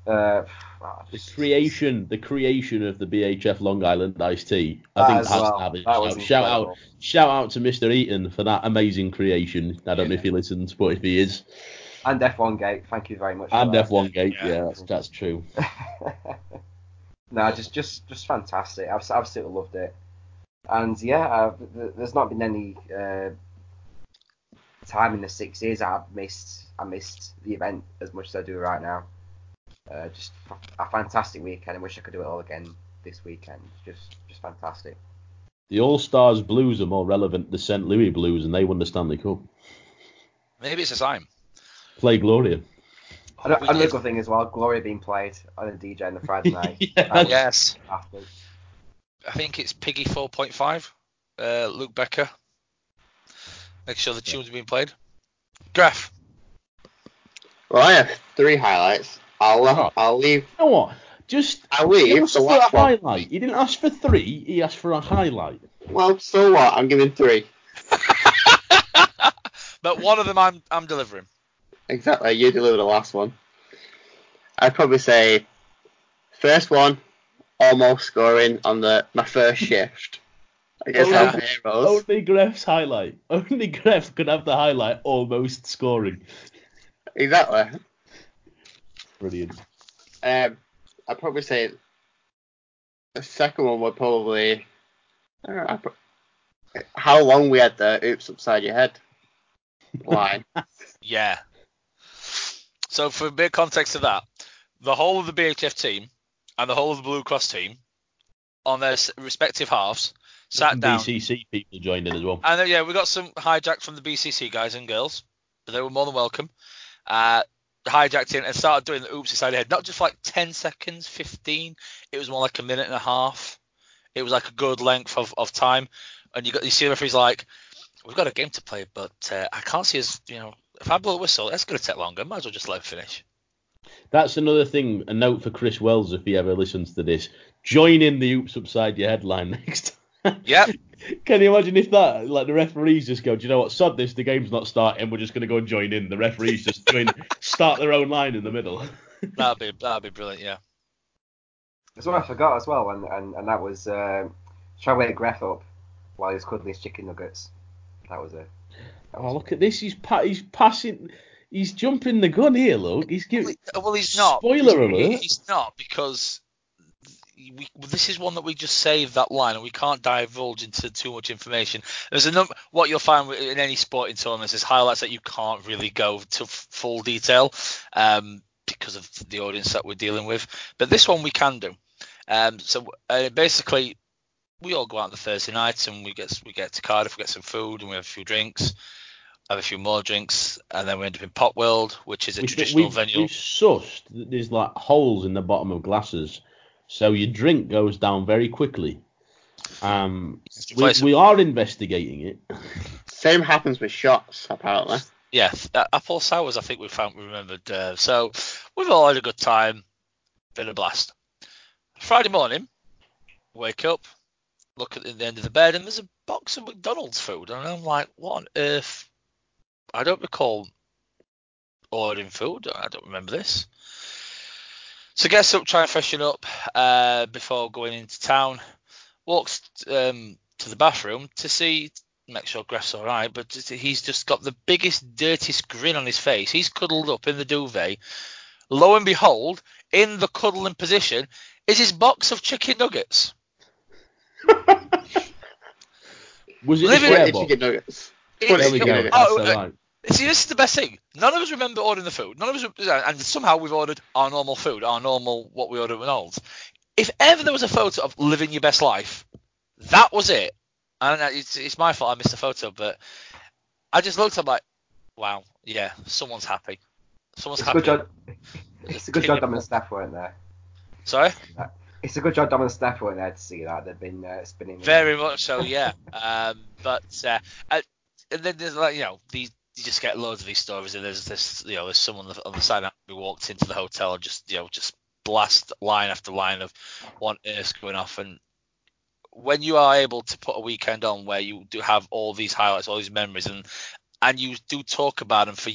Speaker 4: Uh, oh,
Speaker 1: The creation, the creation of the BHF Long Island iced tea. I
Speaker 4: That
Speaker 1: think
Speaker 4: as
Speaker 1: has
Speaker 4: well.
Speaker 1: to have it.
Speaker 4: That was
Speaker 1: Shout out, shout out to Mr. Eaton for that amazing creation. I don't know if he listens, but if he is,
Speaker 4: and F1 gate. Thank you very much. for
Speaker 1: and
Speaker 4: that.
Speaker 1: F1 Gate,
Speaker 2: Yeah.
Speaker 1: yeah, that's, that's true.
Speaker 4: no, just just just fantastic. I've absolutely loved it. And yeah, uh, th- there's not been any uh, time in the six years I've missed. I missed the event as much as I do right now. Uh, just a fantastic weekend. I wish I could do it all again this weekend. Just just fantastic.
Speaker 1: The All Stars Blues are more relevant to the St. Louis Blues, and they won the Stanley Cup.
Speaker 2: Maybe it's a sign.
Speaker 1: Play Gloria.
Speaker 4: Ano-
Speaker 2: We
Speaker 4: Another good thing as well, Gloria being played on a DJ on the Friday night.
Speaker 1: Yeah.
Speaker 4: That was
Speaker 2: Yes,
Speaker 4: after.
Speaker 2: I think it's Piggy 4.5. Uh, Luke Becker. Make sure the tunes are being played. Graf.
Speaker 3: Well, I have three highlights. I'll uh, I'll leave.
Speaker 1: You know what? Just
Speaker 3: I'll
Speaker 1: he
Speaker 3: leave
Speaker 1: asked
Speaker 3: the
Speaker 1: for a
Speaker 3: last one.
Speaker 1: highlight. He didn't ask for three. He asked for a highlight.
Speaker 3: Well, so what? I'm giving three.
Speaker 2: But one of them I'm I'm delivering.
Speaker 3: Exactly. You deliver the last one. I'd probably say first one, almost scoring on the my first shift against
Speaker 1: Help
Speaker 3: for Heroes.
Speaker 1: Only Gref's highlight. Only Gref could have the highlight almost scoring.
Speaker 3: Exactly.
Speaker 1: Brilliant.
Speaker 3: Um, I'd probably say the second one would probably I don't know, how long we had the oops upside your head line.
Speaker 2: Yeah. So for a bit of context of that, the whole of the BHF team and the whole of the Blue Cross team, on their respective halves, sat
Speaker 1: Some
Speaker 2: down.
Speaker 1: BCC people joined in as well.
Speaker 2: And uh, yeah, we got some hijacked from the BCC guys and girls, but they were more than welcome. Uh, hijacked in and started doing the oops inside the head, not just like 10 seconds, 15. It was more like a minute and a half. It was like a good length of, of time. And you got you see the referee's like, we've got a game to play, but uh, I can't see us. You know, if I blow a whistle, it's going to take longer. Might as well just let him finish.
Speaker 1: That's another thing. A note for Chris Wells if he ever listens to this. Join in the oops upside your headline next. time.
Speaker 2: Yep.
Speaker 1: Can you imagine if that, like the referees just go, do you know what, sod this, the game's not starting, we're just going to go and join in. The referees just join, start their own line in the middle.
Speaker 2: That'd be that'd be brilliant. Yeah.
Speaker 4: That's one I forgot as well, and, and, and that was uh, try to wake Gref up while he was cuddling his chicken nuggets. That was it.
Speaker 1: Oh, look at this. He's pa- he's passing. He's jumping the gun here. Look, he's giving.
Speaker 2: Well, he's not.
Speaker 1: Spoiler
Speaker 2: He-
Speaker 1: alert.
Speaker 2: He's not because we, this is one that we just saved that line, and we can't divulge into too much information. There's a number. What you'll find in any sporting tournaments is highlights that you can't really go to full detail um, because of the audience that we're dealing with. But this one we can do. Um, so uh, basically, we all go out on the Thursday night and we get we get to Cardiff, we get some food, and we have a few drinks. Have a few more drinks, and then we end up in Pop World, which is a
Speaker 1: We've,
Speaker 2: traditional
Speaker 1: we've,
Speaker 2: venue.
Speaker 1: we've sussed that there's like holes in the bottom of glasses, so your drink goes down very quickly. Um, we, we are investigating it.
Speaker 3: Same happens with shots, apparently.
Speaker 2: Yeah, uh, apple sours. I think we found we remembered. Uh, so we've all had a good time, been a blast. Friday morning, wake up, look at the end of the bed, and there's a box of McDonald's food, and I'm like, what on earth? I don't recall ordering food. I don't remember this. So gets up, try and freshen up uh, before going into town. Walks um, to the bathroom to see make sure Greff's all right, but he's just got the biggest, dirtiest grin on his face. He's cuddled up in the duvet. Lo and behold, in the cuddling position is his box of chicken nuggets.
Speaker 1: Was it
Speaker 2: Living-
Speaker 1: the
Speaker 3: Twenty
Speaker 1: square box?
Speaker 3: chicken nuggets.
Speaker 2: It's-
Speaker 1: There we go.
Speaker 3: nuggets.
Speaker 1: That's
Speaker 2: Oh,
Speaker 1: right.
Speaker 2: See, this is the best thing. None of us remember ordering the food. None of us, and somehow we've ordered our normal food, our normal what we ordered at McDonald's. If ever there was a photo of living your best life, that was it. And it's, it's my fault I missed the photo, but I just looked. I'm like, wow, yeah, someone's happy. Someone's
Speaker 4: It's a
Speaker 2: happy.
Speaker 4: good job. It's a good job Dom and Steph weren't there.
Speaker 2: Sorry.
Speaker 4: It's a good job Dom and Steph weren't there to see that. They've been uh, spinning.
Speaker 2: Very much so, yeah. Um, but uh, uh, and then there's like you know these you just get loads of these stories, and there's this you know there's someone on the side who walked into the hotel and just you know just blast line after line of one earth going off, and when you are able to put a weekend on where you do have all these highlights, all these memories, and and you do talk about them for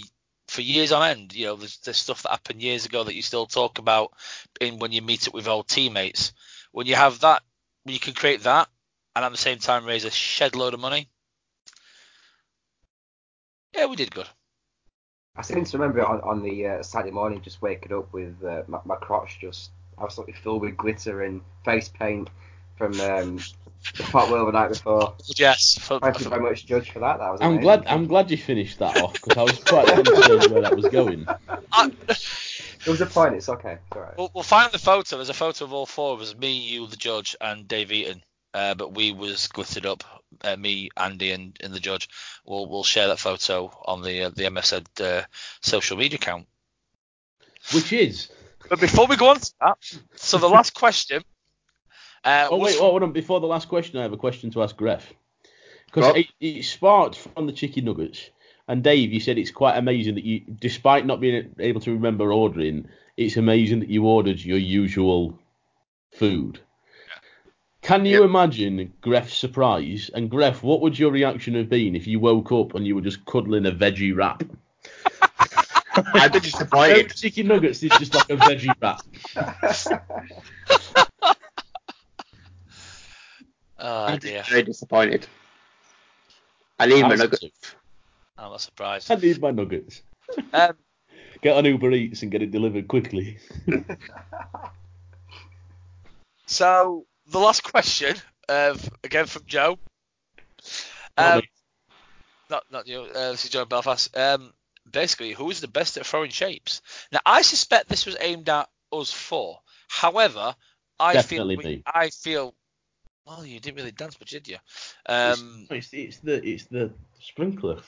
Speaker 2: for years on end. You know, there's, there's stuff that happened years ago that you still talk about in when you meet up with old teammates. When you have that, when you can create that, and at the same time raise a shed load of money. Yeah, we did good.
Speaker 4: I seem to remember on, on the uh, Saturday morning just waking up with uh, my, my crotch just absolutely filled with glitter and face paint from um, the Pop World the night before.
Speaker 2: Yes. For,
Speaker 4: Thank you very much, Judge, for that. That was
Speaker 1: I'm
Speaker 4: amazing.
Speaker 1: glad. I'm glad you finished that off because I was quite concerned where that was going.
Speaker 2: I,
Speaker 4: There was a point. It's okay. It's all right.
Speaker 2: we'll, we'll find the photo. There's a photo of all four of us: me, you, the judge, and Dave Eaton. Uh, but we was glittered up. Uh, me, Andy, and, and the judge. We'll we'll share that photo on the uh, the MSN uh, social media account.
Speaker 1: Which is.
Speaker 2: But before we go on to that, so the last question. Uh,
Speaker 1: Oh
Speaker 2: was
Speaker 1: wait, hold on. Before the last question, I have a question to ask Gref. Because it, it sparked from the chicken nuggets. And Dave, you said it's quite amazing that you, despite not being able to remember ordering, it's amazing that you ordered your usual food. Can you
Speaker 3: Yep.
Speaker 1: imagine Gref's surprise? And Gref, what would your reaction have been if you woke up and you were just cuddling a veggie wrap?
Speaker 3: I'd be disappointed.
Speaker 1: No chicken nuggets, it's just like a veggie wrap.
Speaker 2: oh
Speaker 3: I'd be
Speaker 2: dear,
Speaker 3: very disappointed. I need my
Speaker 1: I was
Speaker 3: nuggets.
Speaker 1: too.
Speaker 2: I'm not surprised.
Speaker 1: I need my nuggets.
Speaker 2: Um,
Speaker 1: Get on Uber Eats and get it delivered quickly.
Speaker 2: So the last question, uh, again from Joe.
Speaker 1: Not
Speaker 2: Um, not not you. Uh, this is Joe in Belfast. Um, basically, who is the best at throwing shapes? Now, I suspect this was aimed at us four. However, I
Speaker 1: Definitely
Speaker 2: feel we- I feel. Well, you didn't really dance, but did you? Um,
Speaker 1: It's, it's the it's the sprinkler.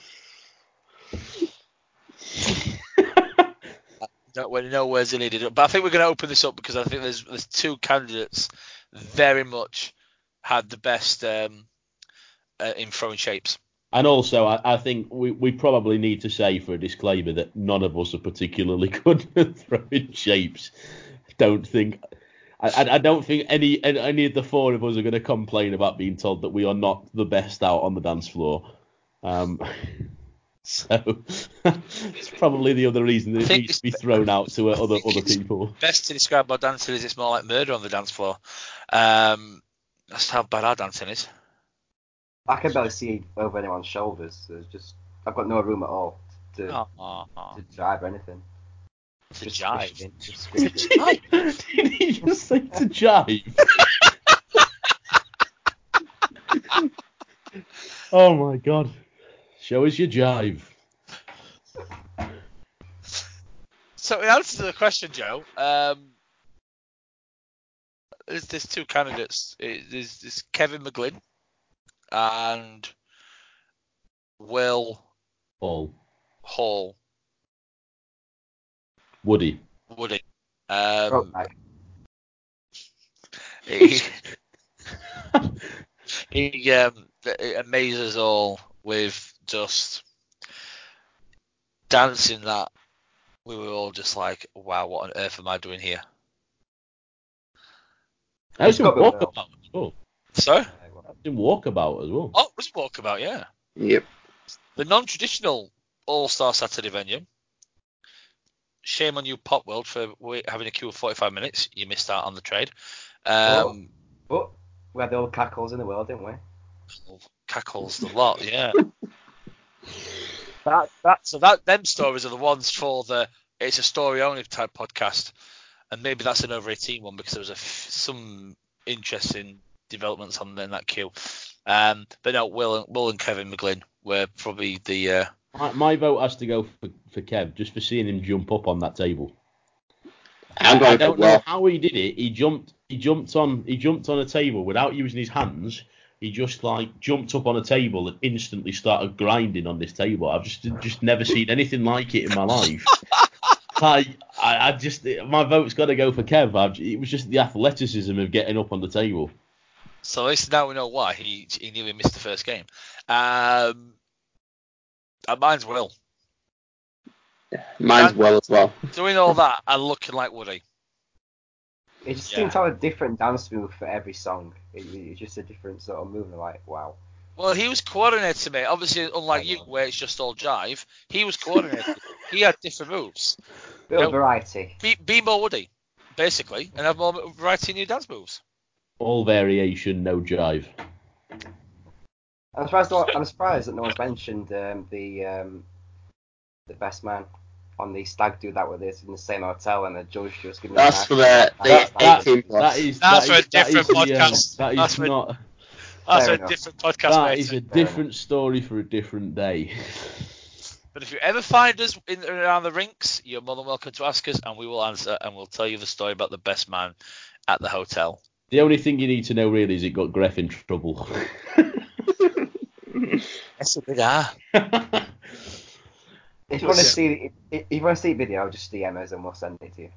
Speaker 2: no, well, no words are needed. But I think we're going to open this up because I think there's there's two candidates very much had the best um, uh, in throwing shapes.
Speaker 1: And also, I, I think we, we probably need to say for a disclaimer that none of us are particularly good at throwing shapes. Don't think. I, I I don't think any any of the four of us are going to complain about being told that we are not the best out on the dance floor. Um, so it's probably the other reason that it needs to be thrown out to uh, other other people.
Speaker 2: best to describe our dancing is it's more like murder on the dance floor. Um, that's how bad our dancing is.
Speaker 4: I can barely see over anyone's shoulders. There's just I've got no room at all to,
Speaker 2: Oh, oh, oh.
Speaker 4: to drive or anything.
Speaker 2: To
Speaker 4: Just
Speaker 2: jive.
Speaker 4: in, just squished in.
Speaker 1: Did he just say to jive? oh my god. Show us your jive.
Speaker 2: So in answer to the question, Joe, um, there's, there's two candidates. It- There's, there's Kevin McGlynn and Will
Speaker 1: Paul.
Speaker 2: Hall
Speaker 1: Woody.
Speaker 2: Woody.
Speaker 4: Oh,
Speaker 2: Um,
Speaker 4: right.
Speaker 2: he, he um, amazes all with just dancing that we were all just like, wow, what on earth am I doing here?
Speaker 1: I was in
Speaker 4: got the
Speaker 1: walkabout as well.
Speaker 2: So,
Speaker 1: I was in walkabout as well.
Speaker 2: oh, it was walkabout, yeah.
Speaker 3: Yep.
Speaker 2: The non-traditional All-Star Saturday venue. Shame on you, Pop World, for having a queue of 45 minutes. You missed out on the trade. Um,
Speaker 4: But we had the old cackles in the world, didn't we?
Speaker 2: cackles the lot, yeah. that that so that them stories are the ones for the it's a story only type podcast, and maybe that's an over 18 one because there was a f- some interesting developments on in that queue. Um, but no, Will and, Will and Kevin McGlynn were probably the uh,
Speaker 1: My, my vote has to go for, for Kev just for seeing him jump up on that table.
Speaker 3: I'm
Speaker 1: I
Speaker 3: going for
Speaker 1: don't know
Speaker 3: Will.
Speaker 1: how he did it. He jumped. He jumped on. He jumped on a table without using his hands. He just like jumped up on a table and instantly started grinding on this table. I've just just never seen anything like it in my life. like I, I just my vote's got to go for Kev. I've, it was just the athleticism of getting up on the table.
Speaker 2: so at least now we know why he he nearly missed the first game. Um, and mine's Will
Speaker 3: Mine's Will as well.
Speaker 2: doing all that and looking like Woody.
Speaker 4: It just
Speaker 2: Yeah.
Speaker 4: seemed to have a different dance move for every song. It, it's just a different sort of move. Like, wow.
Speaker 2: Well, he was coordinated, mate. Obviously, unlike you, where it's just all jive, he was coordinated. he had different moves.
Speaker 4: Bit of
Speaker 2: Yep.
Speaker 4: variety.
Speaker 2: Be, be more Woody, basically, and have more variety in your dance moves.
Speaker 1: All variation, no jive.
Speaker 4: I'm surprised. No, I'm surprised that no one's mentioned um, the um, the best man on the stag do that with us in the same hotel, and a judge just giving.
Speaker 3: That's
Speaker 4: him
Speaker 3: for the, the
Speaker 1: That- that-
Speaker 3: 18 plus.
Speaker 1: That is
Speaker 2: That's
Speaker 1: that
Speaker 2: for a
Speaker 1: is- that is
Speaker 2: different
Speaker 1: the,
Speaker 2: podcast.
Speaker 1: that is
Speaker 2: That's for-
Speaker 1: not.
Speaker 2: That's a
Speaker 4: enough.
Speaker 2: different podcast,
Speaker 1: That is a different story for a different day.
Speaker 2: But if you ever find us in around the rinks, you're more than welcome to ask us, and we will answer, and we'll tell you the story about the best man at the hotel.
Speaker 1: The only thing you need to know really is it got Greff in trouble.
Speaker 2: Yes, it did. Ah.
Speaker 4: If you want to see, if you want to see video, just DM us and we'll send it to you.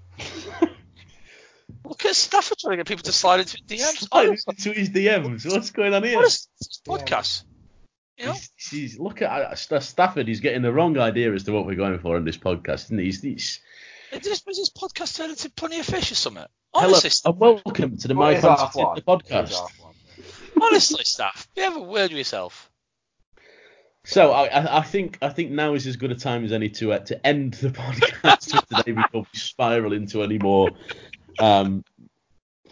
Speaker 2: Look at Stafford trying to get people to slide into DMs.
Speaker 1: Slide into his DMs. What's going on here?
Speaker 2: What is this podcast? You know,
Speaker 1: He's, he's- look at uh, Stafford. He's getting the wrong idea as to what we're going for in this podcast. Isn't he? He's, he's,
Speaker 2: this was this podcast turned into Plenty of Fish or something.
Speaker 1: hello
Speaker 2: Honestly,
Speaker 1: and welcome to the
Speaker 4: Well,
Speaker 1: My
Speaker 4: it is half
Speaker 1: Fantasy
Speaker 4: one.
Speaker 1: Tinder
Speaker 4: It is
Speaker 1: podcast.
Speaker 4: one.
Speaker 2: honestly, staff, you have a word with yourself.
Speaker 1: So I, I I think I think now is as good a time as any to uh, to end the podcast today before we spiral into any more um,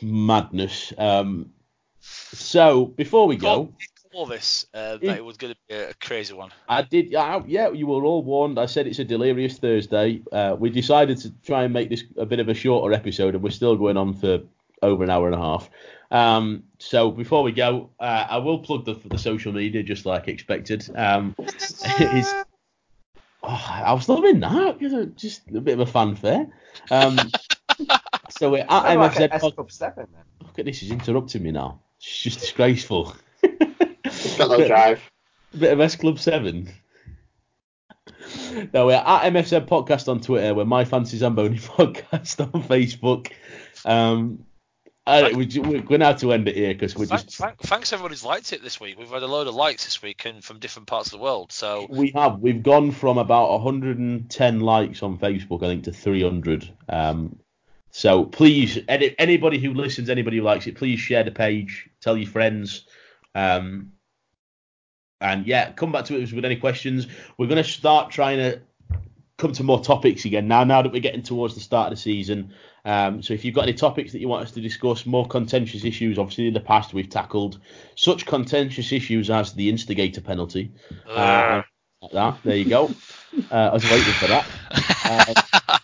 Speaker 1: madness. Um, so before we go,
Speaker 2: call this uh, that it was going to be a crazy one.
Speaker 1: I did. Yeah, yeah, you were all warned. I said it's a delirious Thursday. Uh, we decided to try and make this a bit of a shorter episode, and we're still going on for over an hour and a half. Um, so before we go, uh, I will plug the the social media just like expected. Um, it's, oh, I was loving that. you know, Just a bit of a fanfare. Um, so we're at
Speaker 4: Sound like
Speaker 1: MFZ.
Speaker 4: a S
Speaker 1: Pod-
Speaker 4: Club Seven.
Speaker 1: Look at this. He's interrupting me now. It's just disgraceful.
Speaker 3: It's got no drive.
Speaker 1: A bit of S Club 7. No, we're at MFZ Podcast on Twitter. We're My Fancy Zamboni Podcast on Facebook. Um, uh, we, we're going to have to end it here because we're just.
Speaker 2: thank, thanks everyone who's liked it this week. We've had a load of likes this week and from different parts of the world. So
Speaker 1: We have. We've gone from about 110 likes on Facebook, I think, to 300. Um, so please, any, anybody who listens, anybody who likes it, please share the page, tell your friends. Um, and yeah, come back to us with any questions. We're going to start trying to come to more topics again now. Now that we're getting towards the start of the season, um, so if you've got any topics that you want us to discuss, more contentious issues. Obviously, in the past we've tackled such contentious issues as the instigator penalty. Uh, like that. There you go. Uh, I was waiting for that. Uh,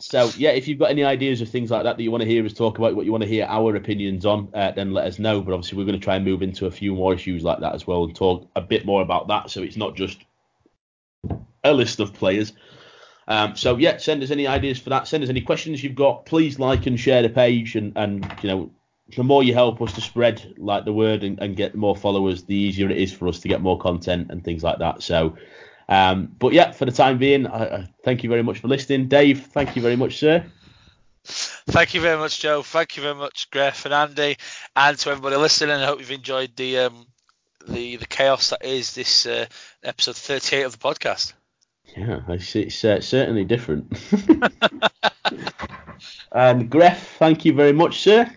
Speaker 1: so yeah, if you've got any ideas of things like that that you want to hear us talk about, what you want to hear our opinions on, uh, then let us know. But obviously, we're going to try and move into a few more issues like that as well and talk a bit more about that. So it's not just a list of players. Um, so yeah, send us any ideas for that. Send us any questions you've got. Please like and share the page, and and you know, the more you help us to spread like the word and, and get more followers, the easier it is for us to get more content and things like that. So. Um, but yeah, for the time being, I, I thank you very much for listening. Dave, thank you very much, sir.
Speaker 2: Thank you very much, Joe. Thank you very much, Griff and Andy, and to everybody listening. I hope you've enjoyed the um, the the chaos that is this uh, episode 38 of the podcast.
Speaker 1: Yeah, it's, it's uh, certainly different. and Griff, thank you very much, sir.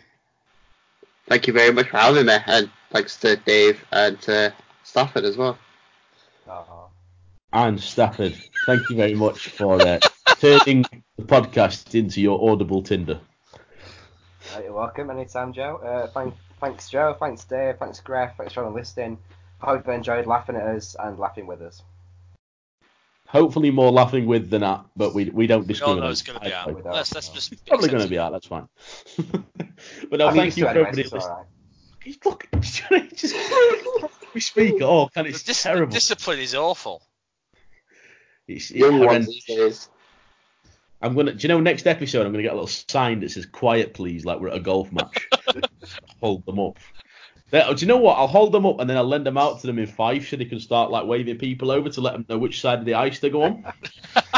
Speaker 3: Thank you very much for having me, and thanks to Dave and to Stafford as well.
Speaker 4: Uh-huh.
Speaker 1: And Stafford, thank you very much for uh, turning the podcast into your audible Tinder.
Speaker 4: Uh, you're welcome. Anytime, Joe. Uh, thank, thanks, Joe. Thanks, Dave. Thanks, Greg. Thanks for listening. I hope you enjoyed laughing at us and laughing with us.
Speaker 1: Hopefully more laughing with than at, but we we don't
Speaker 2: We all know
Speaker 1: discriminate.
Speaker 2: it's going to be out.
Speaker 4: Without,
Speaker 2: Let's, let's just
Speaker 1: It's probably going to be out. That's fine. but no,
Speaker 4: I'm
Speaker 1: thank you for
Speaker 4: it anyway,
Speaker 1: everybody
Speaker 4: so
Speaker 1: listening. He's look, just we speak at all, and it's
Speaker 2: dis-
Speaker 1: terrible.
Speaker 2: discipline is awful.
Speaker 1: It's, it's
Speaker 3: Young ones
Speaker 1: horrendous.
Speaker 3: these.
Speaker 1: I'm gonna. Do you know next episode I'm gonna get a little sign that says "Quiet, please," like we're at a golf match. hold them up. Then- Do you know what? I'll hold them up and then I'll lend them out to them in five so they can start like waving people over to let them know which side of the ice they go on.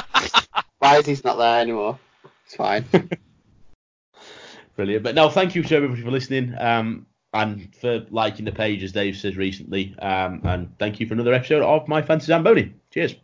Speaker 3: Why is he's not there anymore? It's fine.
Speaker 1: Brilliant. But no, thank you to everybody for listening um, and for liking the page, as Dave says recently. Um, and thank you for another episode of My Fantasy Zamboni. Cheers.